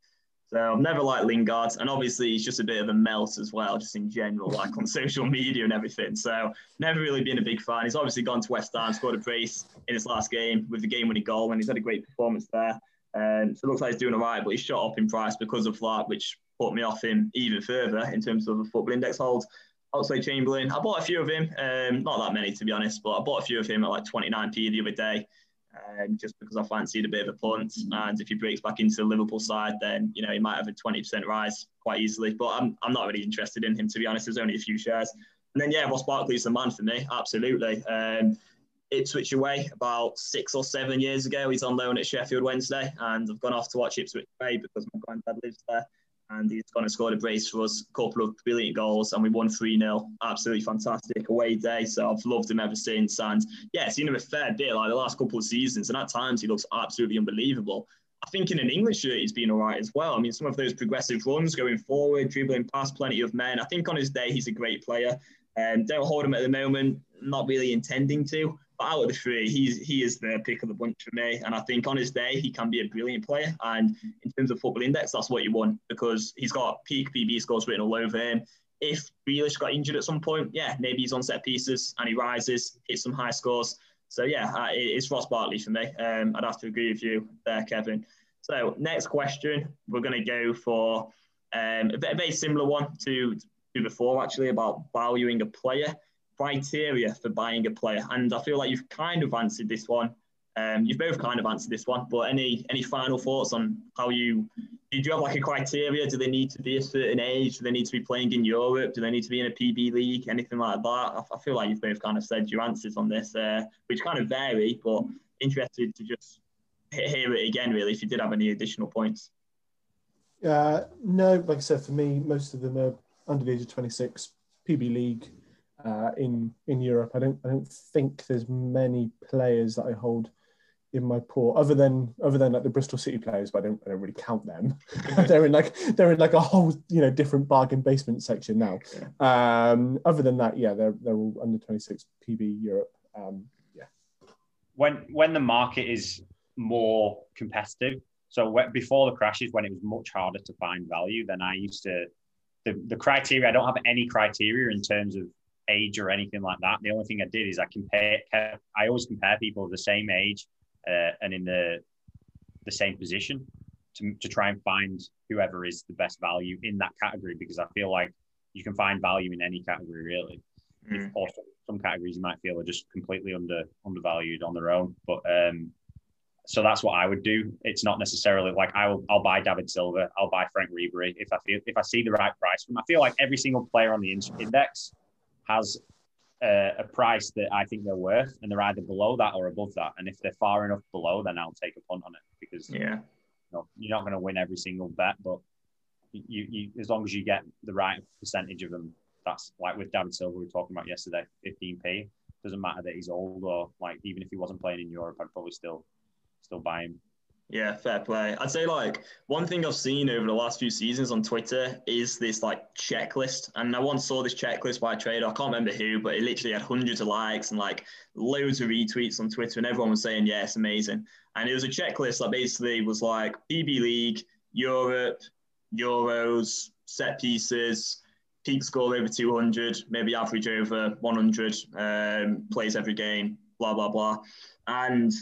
So I've never liked Lingard. And obviously, he's just a bit of a melt as well, just in general, like on social media and everything. So never really been a big fan. He's obviously gone to West Ham, scored a brace in his last game with the game winning goal, and he's had a great performance there. Um, so it looks like he's doing all right, but he's shot up in price because of that, which put me off him even further in terms of the football index hold. Oxlade-Chamberlain, I bought a few of him, um, not that many to be honest, but I bought a few of him at like 29p the other day, um, just because I fancied a bit of a punt. And if he breaks back into the Liverpool side, then you know he might have a 20% rise quite easily. But I'm, I'm not really interested in him to be honest. There's only a few shares. And then yeah, Ross Barkley is the man for me, absolutely. Um, Ipswich away about six or seven years ago. He's on loan at Sheffield Wednesday, and I've gone off to watch Ipswich away because my granddad lives there. And he's gone and scored a brace for us, a couple of brilliant goals, and we won 3 0. Absolutely fantastic away day. So I've loved him ever since. And yeah, seen him a fair bit like the last couple of seasons. And at times he looks absolutely unbelievable. I think in an English shirt, he's been all right as well. I mean, some of those progressive runs going forward, dribbling past plenty of men. I think on his day, he's a great player. Um, don't hold him at the moment, not really intending to. But out of the three, he's he is the pick of the bunch for me. And I think on his day, he can be a brilliant player. And in terms of football index, that's what you want because he's got peak PB scores written all over him. If Grealish got injured at some point, yeah, maybe he's on set pieces and he rises, hits some high scores. So yeah, uh, it's Ross Barkley for me. Um, I'd have to agree with you there, Kevin. So next question, we're going to go for um, a very similar one to, to before, actually, about valuing a player criteria for buying a player? And I feel like you've kind of answered this one. Um, you've both kind of answered this one, but any any final thoughts on how you do you have like a criteria? Do they need to be a certain age? Do they need to be playing in Europe? Do they need to be in a PB league? Anything like that? I, I feel like you've both kind of said your answers on this, uh, which kind of vary, but interested to just hear it again, really, if you did have any additional points. Uh, no, like I said, for me, most of them are under the age of 26, PB league, uh, in in Europe. I don't I don't think there's many players that I hold in my pool other than other than like the Bristol City players, but I don't I don't really count them. they're in like they're in like a whole you know different bargain basement section now. Um, other than that, yeah, they're they're all under 26 PB Europe. Um, yeah. When when the market is more competitive, so before the crashes, when it was much harder to find value, then I used to the, the criteria. I don't have any criteria in terms of age or anything like that. The only thing I did is I compare. I always compare people of the same age uh, and in the the same position to, to try and find whoever is the best value in that category because I feel like you can find value in any category really. Mm. Also, some categories you might feel are just completely under undervalued on their own, but um, so that's what I would do. It's not necessarily like I will. I'll buy David Silva. I'll buy Frank Ribery if I feel if I see the right price. I feel like every single player on the index has a, a, price that I think they're worth, and they're either below that or above that. And if they're far enough below, then I'll take a punt on it because yeah, you know, you're not going to win every single bet, but you, you as long as you get the right percentage of them, that's like with David Silva we were talking about yesterday, 15p. Doesn't matter that he's old or like even if he wasn't playing in Europe, I'd probably still still buy him. Yeah, fair play. I'd say like one thing I've seen over the last few seasons on Twitter is this like checklist. And I once saw this checklist by a trader. I can't remember who, but it literally had hundreds of likes and like loads of retweets on Twitter, and everyone was saying, "Yeah, it's amazing." And it was a checklist that basically was like PB League, Europe, Euros, set pieces, peak score over 200, maybe average over 100, um, plays every game, blah blah blah. And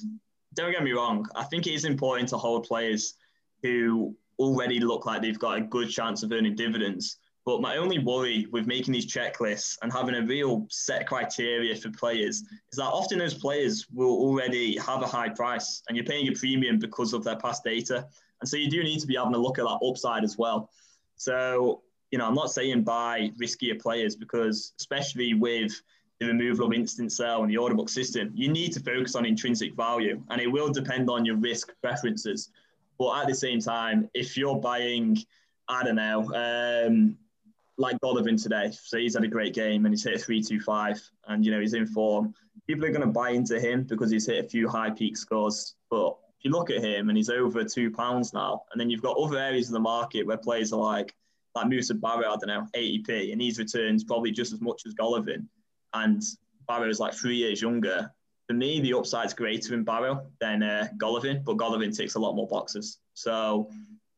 don't get me wrong. I think it is important to hold players who already look like they've got a good chance of earning dividends. But my only worry with making these checklists and having a real set criteria for players is that often those players will already have a high price and you're paying a premium because of their past data. And so you do need to be having a look at that upside as well. So, you know, I'm not saying buy riskier players because, especially with the removal of instant sell and the order book system, you need to focus on intrinsic value and it will depend on your risk preferences. But at the same time, if you're buying, I don't know, um, like Golovin today, so he's had a great game and he's hit a 325 and, you know, he's in form, people are going to buy into him because he's hit a few high peak scores. But if you look at him and he's over two pounds now, and then you've got other areas of the market where players are like, like Musa Barrow, I don't know, 80p, and he's returns probably just as much as Golovin and Barrow is like three years younger. For me, the upside's greater in Barrow than uh, Golovin, but Golovin ticks a lot more boxes. So,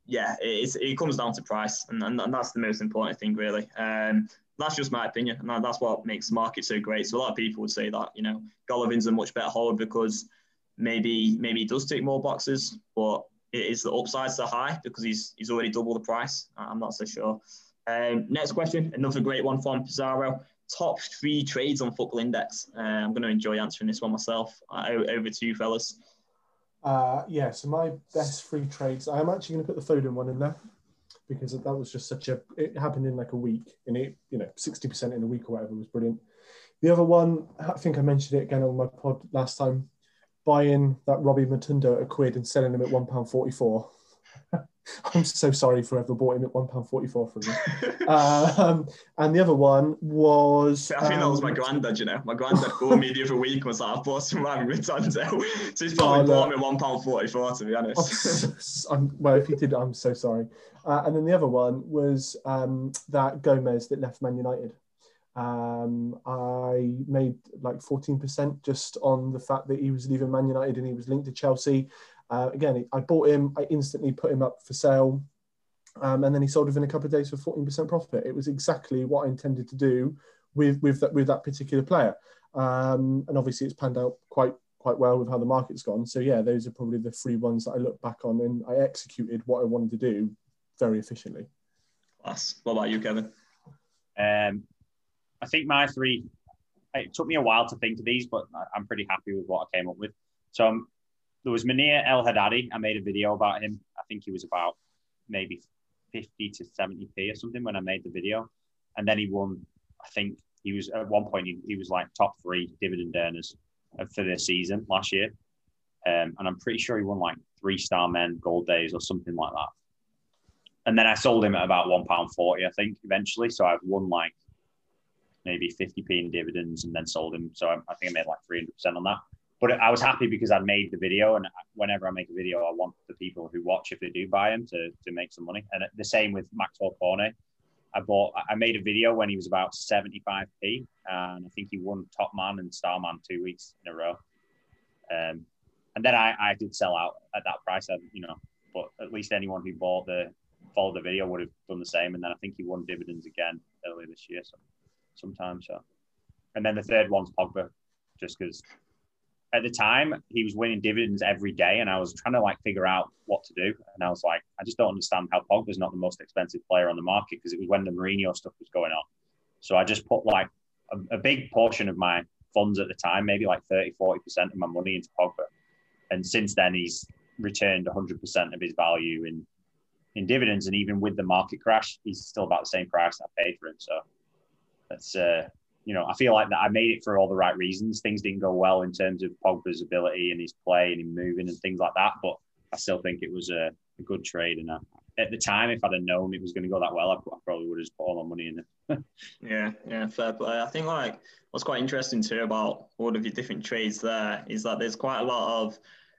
yeah, it, it comes down to price, and, and, and, that's the most important thing, really. Um, that's just my opinion, and that's what makes the market so great. So a lot of people would say that you know Golovin's a much better hold because maybe maybe he does tick more boxes, but it is the upside so high because he's he's already double the price. I'm not so sure. Um, next question, another great one from Pizarro top three trades on Football Index. Uh, I'm going to enjoy answering this one myself. Over to you, fellas. Uh, yeah, so my best free trades. I'm actually going to put the Foden one in there because that was just such a. It happened in like a week, and it you know 60% in a week or whatever was brilliant. The other one, I think I mentioned it again on my pod last time, buying that Robbie Matundo at a quid and selling him at one pound forty four. I'm so sorry for ever bought him at one pound forty four from me. um, and the other one was I think um, that was my um, granddad. You know, my granddad called me the other week and was like, "I bought some Robbie Matundo," so he's probably oh, bought him at one pound forty four. To be honest, I'm, well, if he did, I'm so sorry. Uh, and then the other one was um, that Gomes that left Man United. Um, I made like 14% just on the fact that he was leaving Man United and he was linked to Chelsea. Uh, again, I bought him, I instantly put him up for sale, um, and then he sold within a couple of days for 14% profit. It was exactly what I intended to do with with that with that particular player, um, and obviously it's panned out quite quite well with how the market's gone. So yeah, those are probably the three ones that I look back on, and I executed what I wanted to do very efficiently. Class. What about you, Kevin? Um, I think my three. It took me a while to think of these, but I'm pretty happy with what I came up with. So um, there was Munir El Haddadi. I made a video about him. I think he was about maybe 50 to 70p or something when I made the video. And then he won, I think he was at one point, he, he was like top three dividend earners for the season last year. Um, and I'm pretty sure he won like three star men gold days or something like that. And then I sold him at about £1.40, I think, eventually. So I've won like maybe 50p in dividends and then sold him. So I, I think I made like 300% on that. But I was happy because I made the video, and whenever I make a video, I want the people who watch, if they do buy them, to, to make some money. And the same with Maxwell Cornet. I bought, I made a video when he was about 75p, and I think he won Top Man and Star Man two weeks in a row. Um, and then I, I did sell out at that price, you know, but at least anyone who bought the followed the video would have done the same. And then I think he won dividends again earlier this year. So sometime. So, and then the third one's Pogba, just because at the time he was winning dividends every day, and I was trying to like figure out what to do. And I was like, I just don't understand how Pogba's not the most expensive player on the market because it was when the Mourinho stuff was going on. So I just put like a, a big portion of my funds at the time, maybe like 30, 40% of my money into Pogba. And since then, he's returned 100% of his value in in dividends. And even with the market crash, he's still about the same price I paid for him. So that's uh, you know, I feel like that I made it for all the right reasons. Things didn't go well in terms of Pogba's ability and his play and him moving and things like that, but I still think it was a, a good trade. And I, at the time, if I'd have known it was going to go that well, I, I probably would have just put all my money in it. yeah, yeah, fair play. I think like what's quite interesting too about all of your different trades there is that there's quite a lot of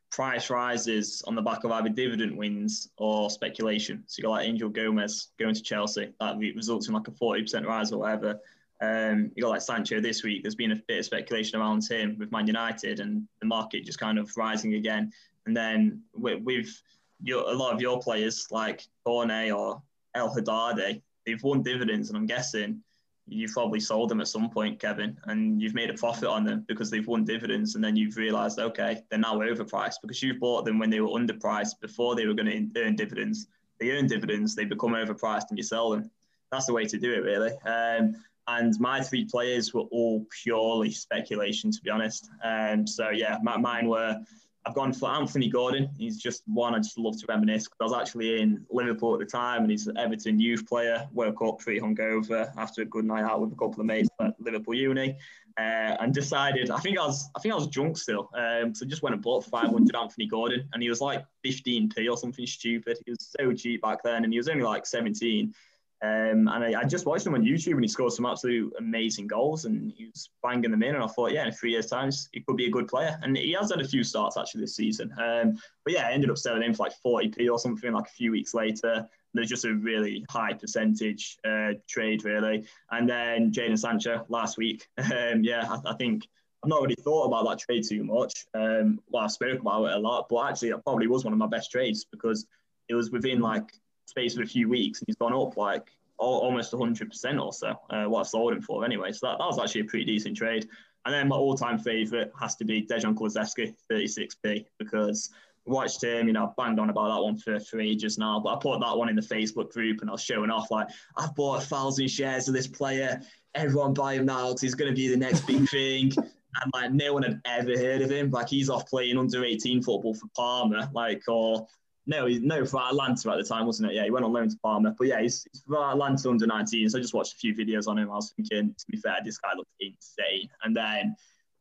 price rises on the back of either dividend wins or speculation. So you got like Angel Gomes going to Chelsea, that results in like a 40% rise or whatever. Um, you got like Sancho this week. There's been a bit of speculation around him with Man United, and the market just kind of rising again. And then with, your, a lot of your players like Cornet or El Haddadi, they've won dividends, and I'm guessing you've probably sold them at some point, Kevin, and you've made a profit on them because they've won dividends, and then you've realised, okay, they're now overpriced because you've bought them when they were underpriced before they were going to earn dividends. They earn dividends, they become overpriced, and you sell them. That's the way to do it, really. Um, and my three players were all purely speculation, to be honest. Um, so yeah, my, mine were. I've gone for Anthony Gordon. He's just one I just love to reminisce because I was actually in Liverpool at the time, and he's an Everton youth player. Woke up pretty hungover after a good night out with a couple of mates at Liverpool uni, uh, and decided. I think I was. I think I was drunk still. Um, so just went and bought 500 Anthony Gordon, and he was like 15p or something stupid. He was so cheap back then, and he was only like 17. Um, and I, I, just watched him on YouTube and he scored some absolute amazing goals and he was banging them in. And I thought, yeah, in three years' time, he could be a good player. And he has had a few starts actually this season. Um, but yeah, I ended up selling him for like 40p or something like a few weeks later. There's just a really high percentage uh, trade, really. And then Jadon Sancho last week. Um, yeah, I, I, think I've not really thought about that trade too much. Um, well, I spoke about it a lot, but actually, it probably was one of my best trades because it was within like space of a few weeks, and he's gone up like almost 100% or so, uh, what I sold him for anyway. So that, that was actually a pretty decent trade. And then my all-time favourite has to be Dejan Kulusevski, 36p, because I watched him, you know, I've banged on about that one for, for ages now, but I put that one in the Facebook group and I was showing off like, I've bought a thousand shares of this player. Everyone buy him now because he's going to be the next big thing. And like no one had ever heard of him. Like he's off playing under 18 football for Parma, like or no, he's no for Atalanta at the time, wasn't it? Yeah, he went on loan to Parma. But yeah, he's, he's for Atalanta under 19. So I just watched a few videos on him. I was thinking, to be fair, this guy looked insane. And then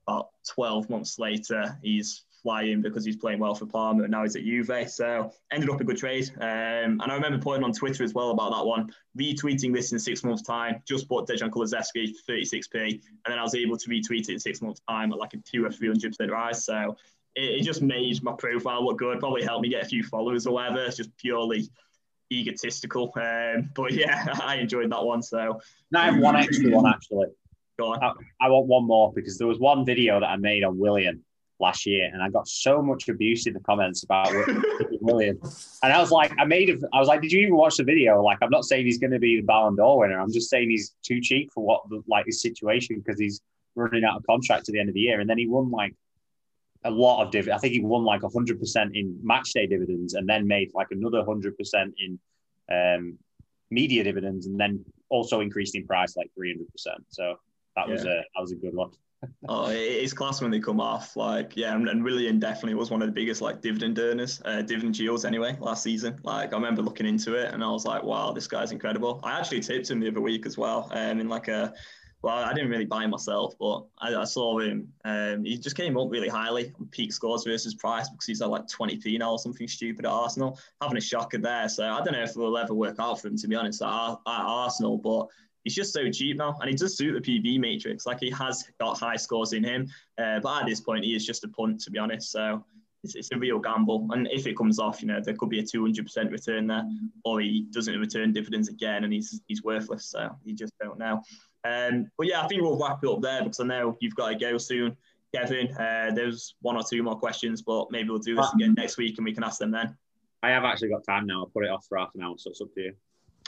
about 12 months later, he's flying because he's playing well for Parma and now he's at Juve. So ended up a good trade. Um, and I remember putting on Twitter as well about that one, retweeting this in six months' time. Just bought Dejan Kulusevski for 36p, and then I was able to retweet it in six months' time at like a two or three hundred percent rise. So it, it, just made my profile look good. Probably helped me get a few followers or whatever. It's just purely egotistical. Um, but yeah, I enjoyed that one. So now I have one extra one actually. Go on. I, I want one more because there was one video that I made on Willian last year, and I got so much abuse in the comments about Willian. And I was like, I made it. I was like, did you even watch the video? Like, I'm not saying he's going to be the Ballon d'Or winner. I'm just saying he's too cheap for what the, like his situation because he's running out of contract to the end of the year, and then he won like a lot of dividends. I think he won like 100% in match day dividends and then made like another 100% in um, media dividends and then also increased in price like 300%. So that yeah. was a that was a good one. oh, it's class when they come off. Like, yeah, and, and Willian definitely was one of the biggest like dividend earners, uh, dividend yields anyway last season. Like, I remember looking into it and I was like, wow, this guy's incredible. I actually tipped him the other week as well, um, in like a well, I didn't really buy myself, but I, I saw him. Um, he just came up really highly on peak scores versus price because he's at like 20p now or something stupid at Arsenal. Having a shocker there. So I don't know if it will ever work out for him, to be honest, at, at Arsenal. But he's just so cheap now. And he does suit the PB matrix. Like he has got high scores in him. Uh, but at this point, he is just a punt, to be honest. So it's, it's a real gamble. And if it comes off, you know, there could be a 200% return there, or he doesn't return dividends again and he's, he's worthless. So you just don't know. Um, but yeah, I think we'll wrap it up there because I know you've got to go soon. Kevin, uh, there's one or two more questions, but maybe we'll do this again next week and we can ask them then. I have actually got time now. I'll put it off for half an hour, so it's up to you.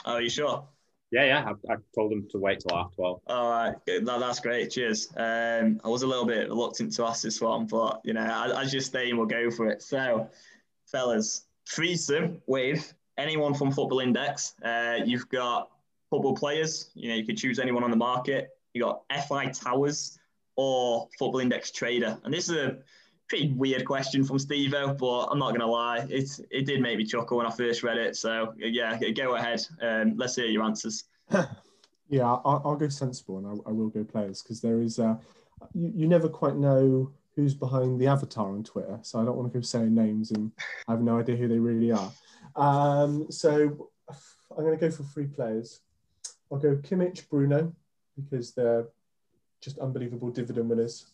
Oh, are you sure? Yeah, yeah. I, I told them to wait till half 12. All right. No, that's great. Cheers. Um, I was a little bit reluctant to ask this one, but, you know, as you're staying, we'll go for it. So, fellas, threesome with anyone from Football Index. Uh, you've got football players. You know, you could choose anyone on the market. You got FI Towers or Football Index Trader. And this is a pretty weird question from Steve but I'm not going to lie. It, it did make me chuckle when I first read it. So, yeah, go ahead. Um, let's hear your answers. yeah, I'll, I'll, go sensible and I, I will go players because there is, uh, you, you never quite know who's behind the avatar on Twitter. So I don't want to go saying names and I have no idea who they really are. Um, so I'm going to go for three players. I'll go Kimmich, Bruno, because they're just unbelievable dividend winners.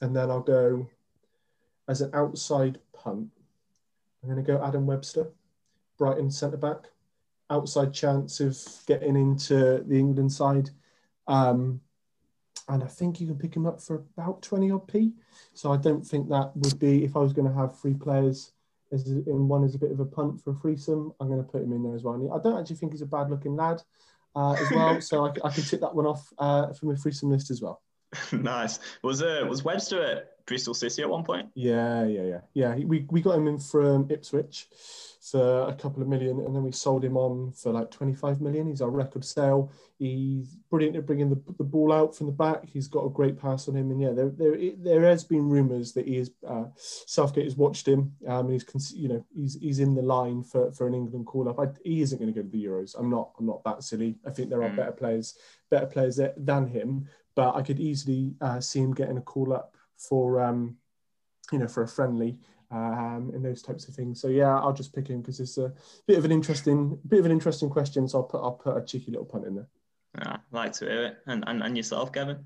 And then I'll go as an outside punt. I'm going to go Adam Webster, Brighton centre back. Outside chance of getting into the England side. Um, and I think you can pick him up for about 20 odd P. So I don't think that would be, if I was going to have three players as in one as a bit of a punt for a threesome, I'm going to put him in there as well. I don't actually think he's a bad looking lad uh, as well. so I, I, can tick that one off uh, from a threesome list as well. nice. Was uh, was Webster at Bristol City at one point? Yeah, yeah, yeah, yeah. We, we got him in from Ipswich for a couple of million, and then we sold him on for like 25 million. He's our record sale. He's brilliant at bringing the, the ball out from the back. He's got a great pass on him, and yeah, there there, there has been rumours that he is uh, Southgate has watched him, um, and he's you know he's he's in the line for, for an England call up. I, he isn't going to go to the Euros. I'm not I'm not that silly. I think there are mm. better players better players than him, but I could easily uh, see him getting a call up for um, you know for a friendly um, and those types of things. So yeah, I'll just pick him because it's a bit of an interesting, bit of an interesting question. So I'll put I'll put a cheeky little punt in there. Yeah, I like to hear it. And, and and yourself, Kevin?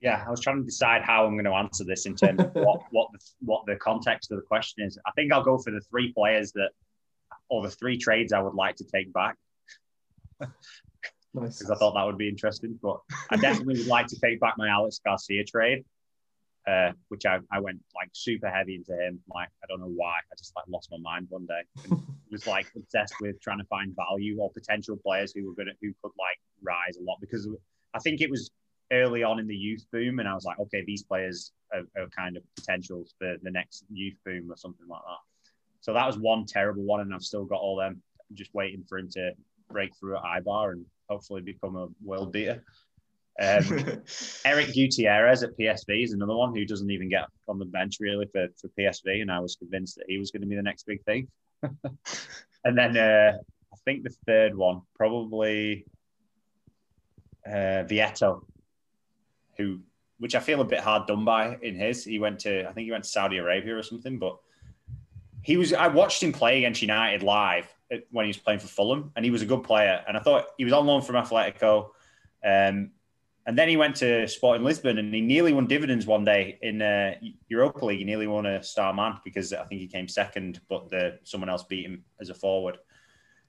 Yeah, I was trying to decide how I'm going to answer this in terms of what what the, what the context of the question is. I think I'll go for the three players that, or the three trades I would like to take back. Nice. Because I thought that would be interesting, but I definitely would like to take back my Alex Garcia trade uh, which I, I went like super heavy into him. Like I don't know why. I just like lost my mind one day. And was like obsessed with trying to find value or potential players who were gonna who could like rise a lot because I think it was early on in the youth boom, and I was like, okay, these players are, are kind of potentials for the next youth boom or something like that. So that was one terrible one, and I've still got all them. I'm just waiting for him to break through at Eibar and hopefully become a world beater. Um, Erick Gutierrez at PSV is another one who doesn't even get on the bench really for, for PSV, and I was convinced that he was going to be the next big thing. and then uh, I think the third one probably uh, Vietto, who which I feel a bit hard done by in his. He went to I think he went to Saudi Arabia or something, but he was. I watched him play against United live when he was playing for Fulham, and he was a good player. And I thought he was on loan from Atletico. Um, and then he went to Sporting Lisbon and he nearly won dividends one day in uh, Europa League. He nearly won a star man because I think he came second, but the, someone else beat him as a forward.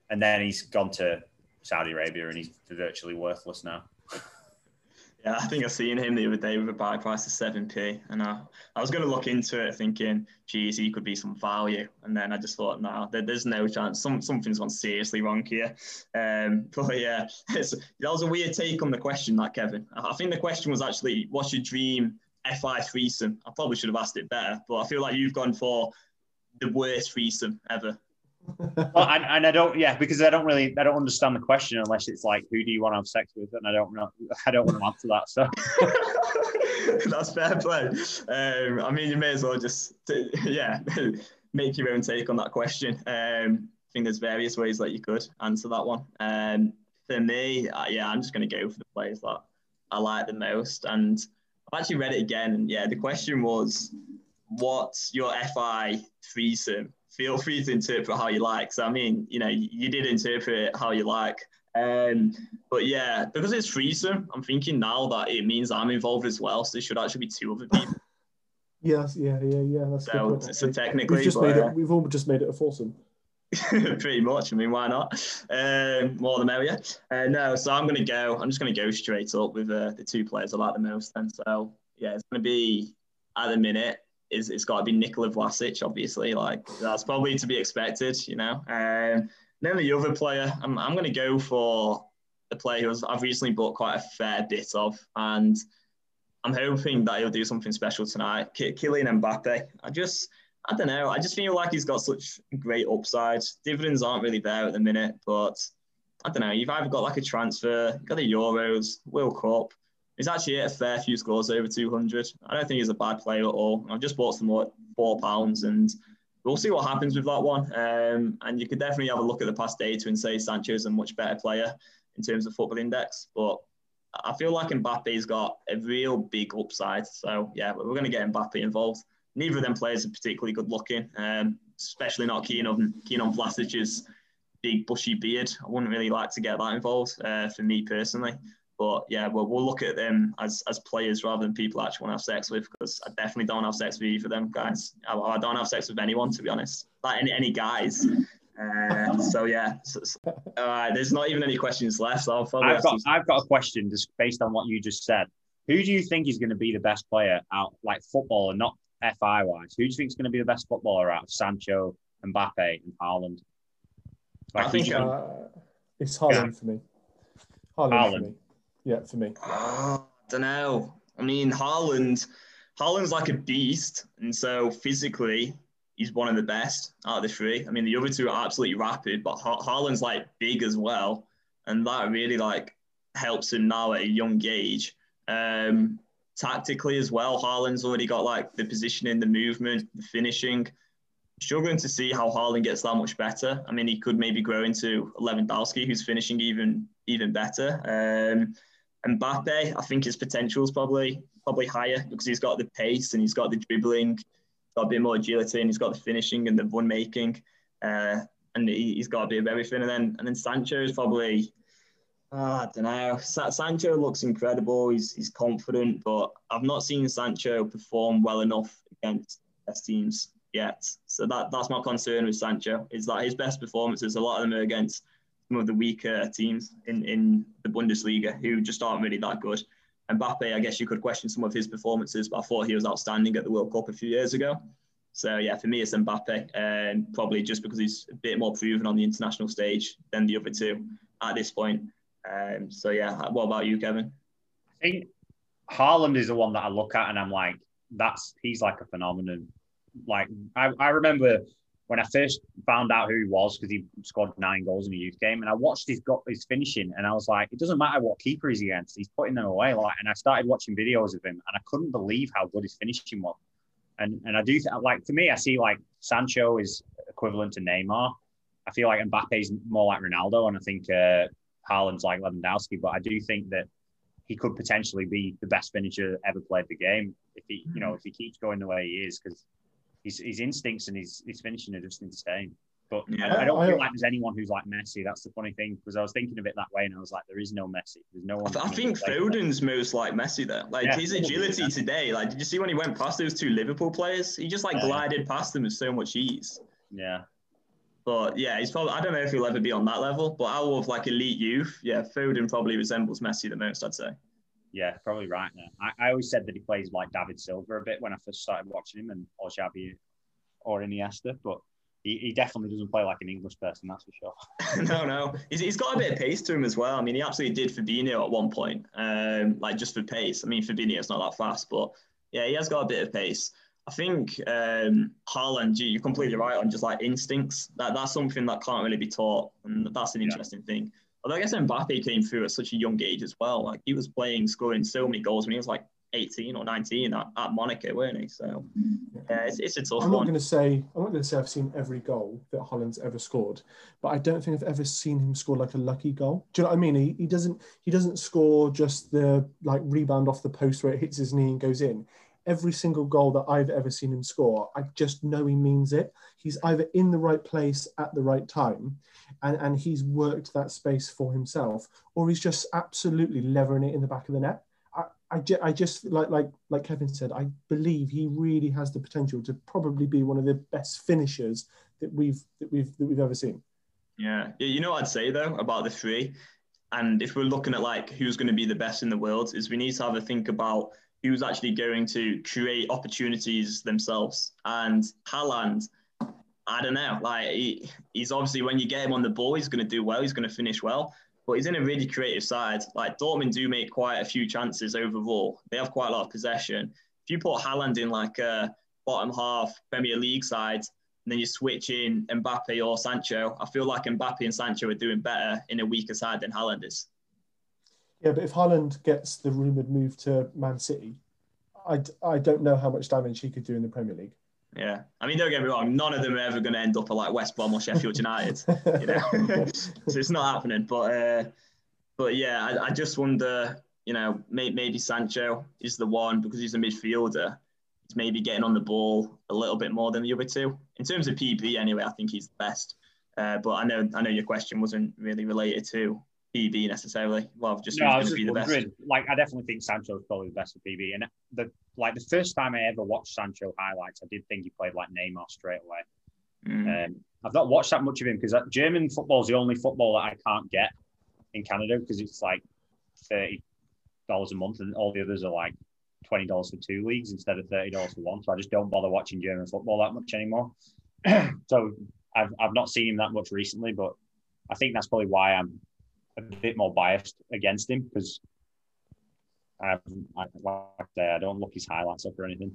And then he's gone to Saudi Arabia and he's virtually worthless now. Yeah, I think I seen him the other day with a buy price of seven p, and I, I was going to look into it, thinking, geez, he could be some value, and then I just thought, no, there, there's no chance. Some something's gone seriously wrong here. Um, but yeah, that was a weird take on the question, that Kevin. I think the question was actually, what's your dream FI threesome? I probably should have asked it better, but I feel like you've gone for the worst threesome ever well, and, and, I don't, yeah, because I don't really, I don't understand the question unless it's like, who do you want to have sex with? And I don't know, I don't want to answer that. So that's fair play. Um, I mean, you may as well just, yeah, make your own take on that question. Um, I think there's various ways that you could answer that one. Um, for me, uh, yeah, I'm just going to go for the players that I like the most. And I've actually read it again. And yeah, the question was, what's your FI threesome feel free to interpret how you like. So I mean, you know, you did interpret it how you like. Um, but yeah, because it's threesome, I'm thinking now that it means I'm involved as well. So there should actually be two other people. yes, yeah, yeah, yeah. That's so, good so technically, we've just but, made uh, it. We've all just made it a foursome. pretty much. I mean, why not? Um, more the merrier. Uh, no, so I'm going to go. I'm just going to go straight up with uh, the two players I like the most. Then, so yeah, it's going to be at the minute is it's got to be Nikola Vlasic, obviously. Like that's probably to be expected, you know. Um, then the other player, I'm, I'm going to go for a player who I've recently bought quite a fair bit of, and I'm hoping that he'll do something special tonight. K- Kylian Mbappe. I just, I don't know. I just feel like he's got such great upside. Dividends aren't really there at the minute, but I don't know. You've either got like a transfer, got the Euros, World Cup, He's actually hit a fair few scores over 200. I don't think he's a bad player at all. I've just bought some more four pounds and we'll see what happens with that one. Um, and you could definitely have a look at the past data and say Sancho's a much better player in terms of football index. But I feel like Mbappe's got a real big upside. So yeah, we're going to get Mbappe involved. Neither of them players are particularly good looking, um, especially not keen on keen on Vlasic's big bushy beard. I wouldn't really like to get that involved uh, for me personally. But yeah, we'll, we'll look at them as, as players rather than people I actually want to have sex with because I definitely don't have sex with either of them guys. I, I don't have sex with anyone, to be honest. Like any, any guys. Uh, so yeah, so, so, all right. There's not even any questions left. So I'll I've got I've got a question just based on what you just said. Who do you think is going to be the best player out like football and not FI wise? Who do you think is going to be the best footballer out of Sancho, Mbappe, and Haaland? Like, I think uh, it's Haaland yeah. for me. Haaland, Haaland. For me. Yeah, for me. Oh, I don't know. I mean, Haaland, Haaland's like a beast, and so physically, he's one of the best out of the three. I mean, the other two are absolutely rapid, but ha- Haaland's like big as well, and that really like helps him now at a young age. Um, tactically as well, Haaland's already got like the positioning, the movement, the finishing. Struggling to see how Haaland gets that much better. I mean, he could maybe grow into Lewandowski, who's finishing even even better. Um, Mbappe, I think his potential is probably probably higher because he's got the pace and he's got the dribbling, got a bit more agility, and he's got the finishing and the run making, uh, and he, has got a bit of everything. And then and then Sancho is probably, uh, I don't know. Sa- Sancho looks incredible. He's he's confident, but I've not seen Sancho perform well enough against best teams yet. So that that's my concern with Sancho. Is that his best performances? A lot of them are against some of the weaker teams in, in the Bundesliga who just aren't really that good. Mbappe, I guess you could question some of his performances, but I thought he was outstanding at the World Cup a few years ago. So yeah, for me it's Mbappe, and um, probably just because he's a bit more proven on the international stage than the other two at this point. Um, so yeah, what about you, Kevin? I think Haaland is the one that I look at and I'm like, that's he's like a phenomenon. Like I, I remember when I first found out who he was, because he scored nine goals in a youth game, and I watched his got his finishing, and I was like, it doesn't matter what keeper he's against, he's putting them away. Like, and I started watching videos of him, and I couldn't believe how good his finishing was. And and I do like for me, I see like Sancho is equivalent to Neymar. I feel like Mbappe's more like Ronaldo, and I think uh, Haaland's like Lewandowski. But I do think that he could potentially be the best finisher ever played the game if he, you know, if he keeps going the way he is, because his, his instincts and his, his finishing are just insane. But yeah, I, I, don't I, feel like there's anyone who's like Messi. That's the funny thing because I was thinking of it that way, and I was like, there is no Messi. There's no one. I, think Foden's most like Messi there. Like yeah, his agility today. Like, did you see when he went past those two Liverpool players? He just like yeah. glided past them with so much ease. Yeah. But yeah, he's probably. I don't know if he'll ever be on that level. But out of like elite youth, yeah, Foden probably resembles Messi the most. I'd say. Yeah, probably right now. I, I always said that he plays like David Silva a bit when I first started watching him, and or Xavi or Iniesta, but he, he definitely doesn't play like an English person, that's for sure. no, no, he's, he's got a bit of pace to him as well. I mean, he absolutely did Fabinho at one point, um, like just for pace. I mean, Fabinho's not that fast, but yeah, he has got a bit of pace. I think um, Haaland, you're completely right on just like instincts. That that's something that can't really be taught, and that's an interesting yeah. thing. Although I guess Mbappe came through at such a young age as well. Like he was playing, scoring so many goals when he was like 18 or 19 at, at Monaco, weren't he? So yeah, it's, it's a tough I'm not going to say I'm not going to say I've seen every goal that Haaland's ever scored, but I don't think I've ever seen him score like a lucky goal. Do you know what I mean? He, he doesn't he doesn't score just the like rebound off the post where it hits his knee and goes in. Every single goal that I've ever seen him score, I just know he means it. He's either in the right place at the right time, and, and he's worked that space for himself, or he's just absolutely levering it in the back of the net. I, I just like like like Kevin said, I believe he really has the potential to probably be one of the best finishers that we've that we've that we've ever seen. Yeah, you know what I'd say though about the three, and if we're looking at like who's going to be the best in the world, is we need to have a think about who's actually going to create opportunities themselves. And Haaland, I don't know, like he, he's obviously when you get him on the ball, he's going to do well, he's going to finish well but he's in a really creative side. Like Dortmund do make quite a few chances overall. They have quite a lot of possession. If you put Haaland in like a bottom half Premier League side, and then you switch in Mbappe or Sancho, I feel like Mbappe and Sancho are doing better in a weaker side than Haaland is. Yeah, but if Haaland gets the rumoured move to Man City, I, I don't know how much damage he could do in the Premier League. Yeah, I mean, don't get me wrong. None of them are ever going to end up at like West Brom or Sheffield United. you know, so it's not happening. But uh, but yeah, I, I just wonder. You know, may, maybe Sancho is the one because he's a midfielder. He's maybe getting on the ball a little bit more than the other two in terms of PB. Anyway, I think he's the best. Uh, but I know I know your question wasn't really related to PB necessarily. Well, just no, who's going to be the best. Like, I definitely think Sancho is probably the best for PB. And the like the first time I ever watched Sancho highlights, I did think he played like Neymar straight away. Mm. Um, I've not watched that much of him because German football is the only football that I can't get in Canada because it's like thirty dollars a month, and all the others are like twenty dollars for two leagues instead of thirty dollars for one. So I just don't bother watching German football that much anymore. so I've I've not seen him that much recently, but I think that's probably why I'm a bit more biased against him because I, I, like I don't look his highlights up or anything.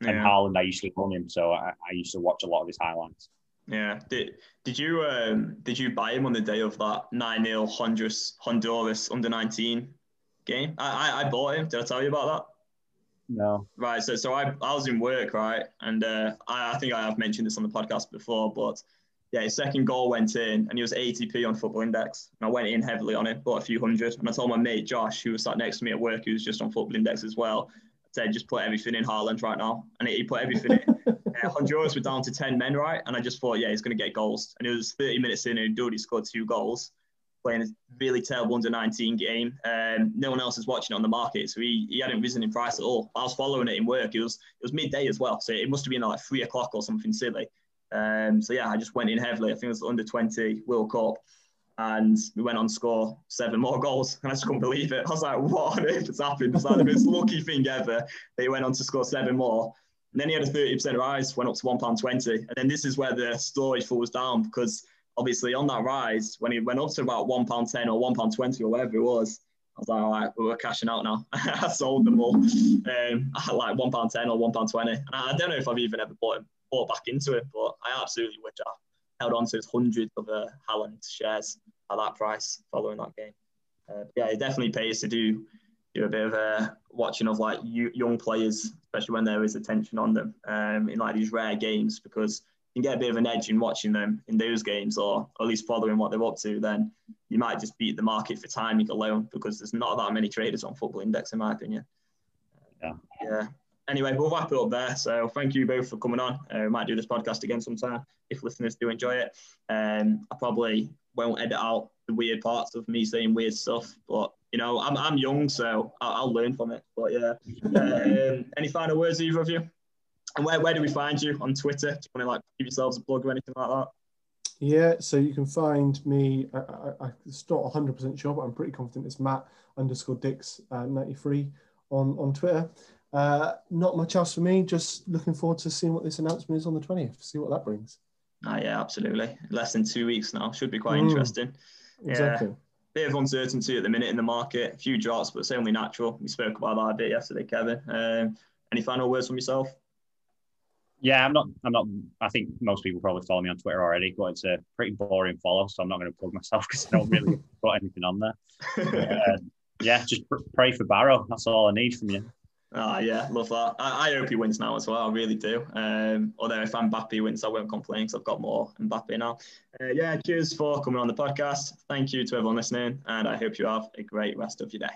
Yeah. And Haaland, I used to own him, so I, I, used to watch a lot of his highlights. Yeah. Did Did you um Did you buy him on the day of that nine 0 Honduras Honduras under nineteen game? I, I, I bought him. Did I tell you about that? No. Right. So so I, I was in work right, and uh, I, I think I have mentioned this on the podcast before, but yeah, his second goal went in and he was 80p on Football Index. And I went in heavily on it, bought a few hundred. And I told my mate Josh, who was sat next to me at work, who was just on Football Index as well, I said, just put everything in Haaland right now. And he put everything in. uh, Honduras were down to 10 men, right? And I just thought, yeah, he's going to get goals. And it was 30 minutes in and Dodi scored two goals, playing a really terrible under 19 game. Um, no one else is watching it on the market. So he, he hadn't risen in price at all. I was following it in work. It was, it was midday as well. So it must have been like three o'clock or something silly. Um, so yeah, I just went in heavily. I think it was under 20 World Cup. And we went on to score seven more goals. And I just couldn't believe it. I was like, what on earth has happened? It's like the most lucky thing ever that he went on to score seven more. And then he had a 30% rise, went up to £1.20. And then this is where the story falls down because obviously on that rise, when he went up to about £1.10 or £1.20 or whatever it was, I was like, all right, we're cashing out now. I sold them all um, at like £1.10 or £1.20. And I don't know if I've even ever bought him bought back into it. But I absolutely wish I held on to hundreds of uh, Haaland shares at that price following that game. Uh, yeah, it definitely pays to do do a bit of uh, watching of like young players, especially when there is attention on them um, in like these rare games, because you can get a bit of an edge in watching them in those games, or at least following what they're up to. Then you might just beat the market for timing alone, because there's not that many traders on Football Index, in my opinion. Yeah. Yeah. Anyway, we'll wrap it up there. So thank you both for coming on. Uh, we might do this podcast again sometime if listeners do enjoy it. Um, I probably won't edit out the weird parts of me saying weird stuff, but you know, I'm, I'm young, so I'll, I'll learn from it. But yeah, um, any final words, either of you? And where, where do we find you on Twitter? Do you want to like give yourselves a plug or anything like that? Yeah, so you can find me. I, I, I'm not 100 percent sure, but I'm pretty confident it's Matt underscore Dix uh, 93 on on Twitter. Uh, not much else for me. Just looking forward to seeing what this announcement is on the 20th. See what that brings. Ah, yeah, absolutely. Less than two weeks now. Should be quite mm, interesting. Exactly. Yeah bit of uncertainty at the minute in the market, a few drops, but it's only natural. We spoke about that a bit yesterday, Kevin. Um, any final words from yourself? Yeah, I'm not. I'm not. I think most people probably follow me on Twitter already, but it's a pretty boring follow, so I'm not going to plug myself because I don't really put anything on there. uh, yeah, just pray for Barrow. That's all I need from you. Ah, yeah, love that. I, I, hope he wins now as well. I really do. Um, although if Mbappe wins, I won't complain because I've got more Mbappe now. Uh, yeah, cheers for coming on the podcast. Thank you to everyone listening, and I hope you have a great rest of your day.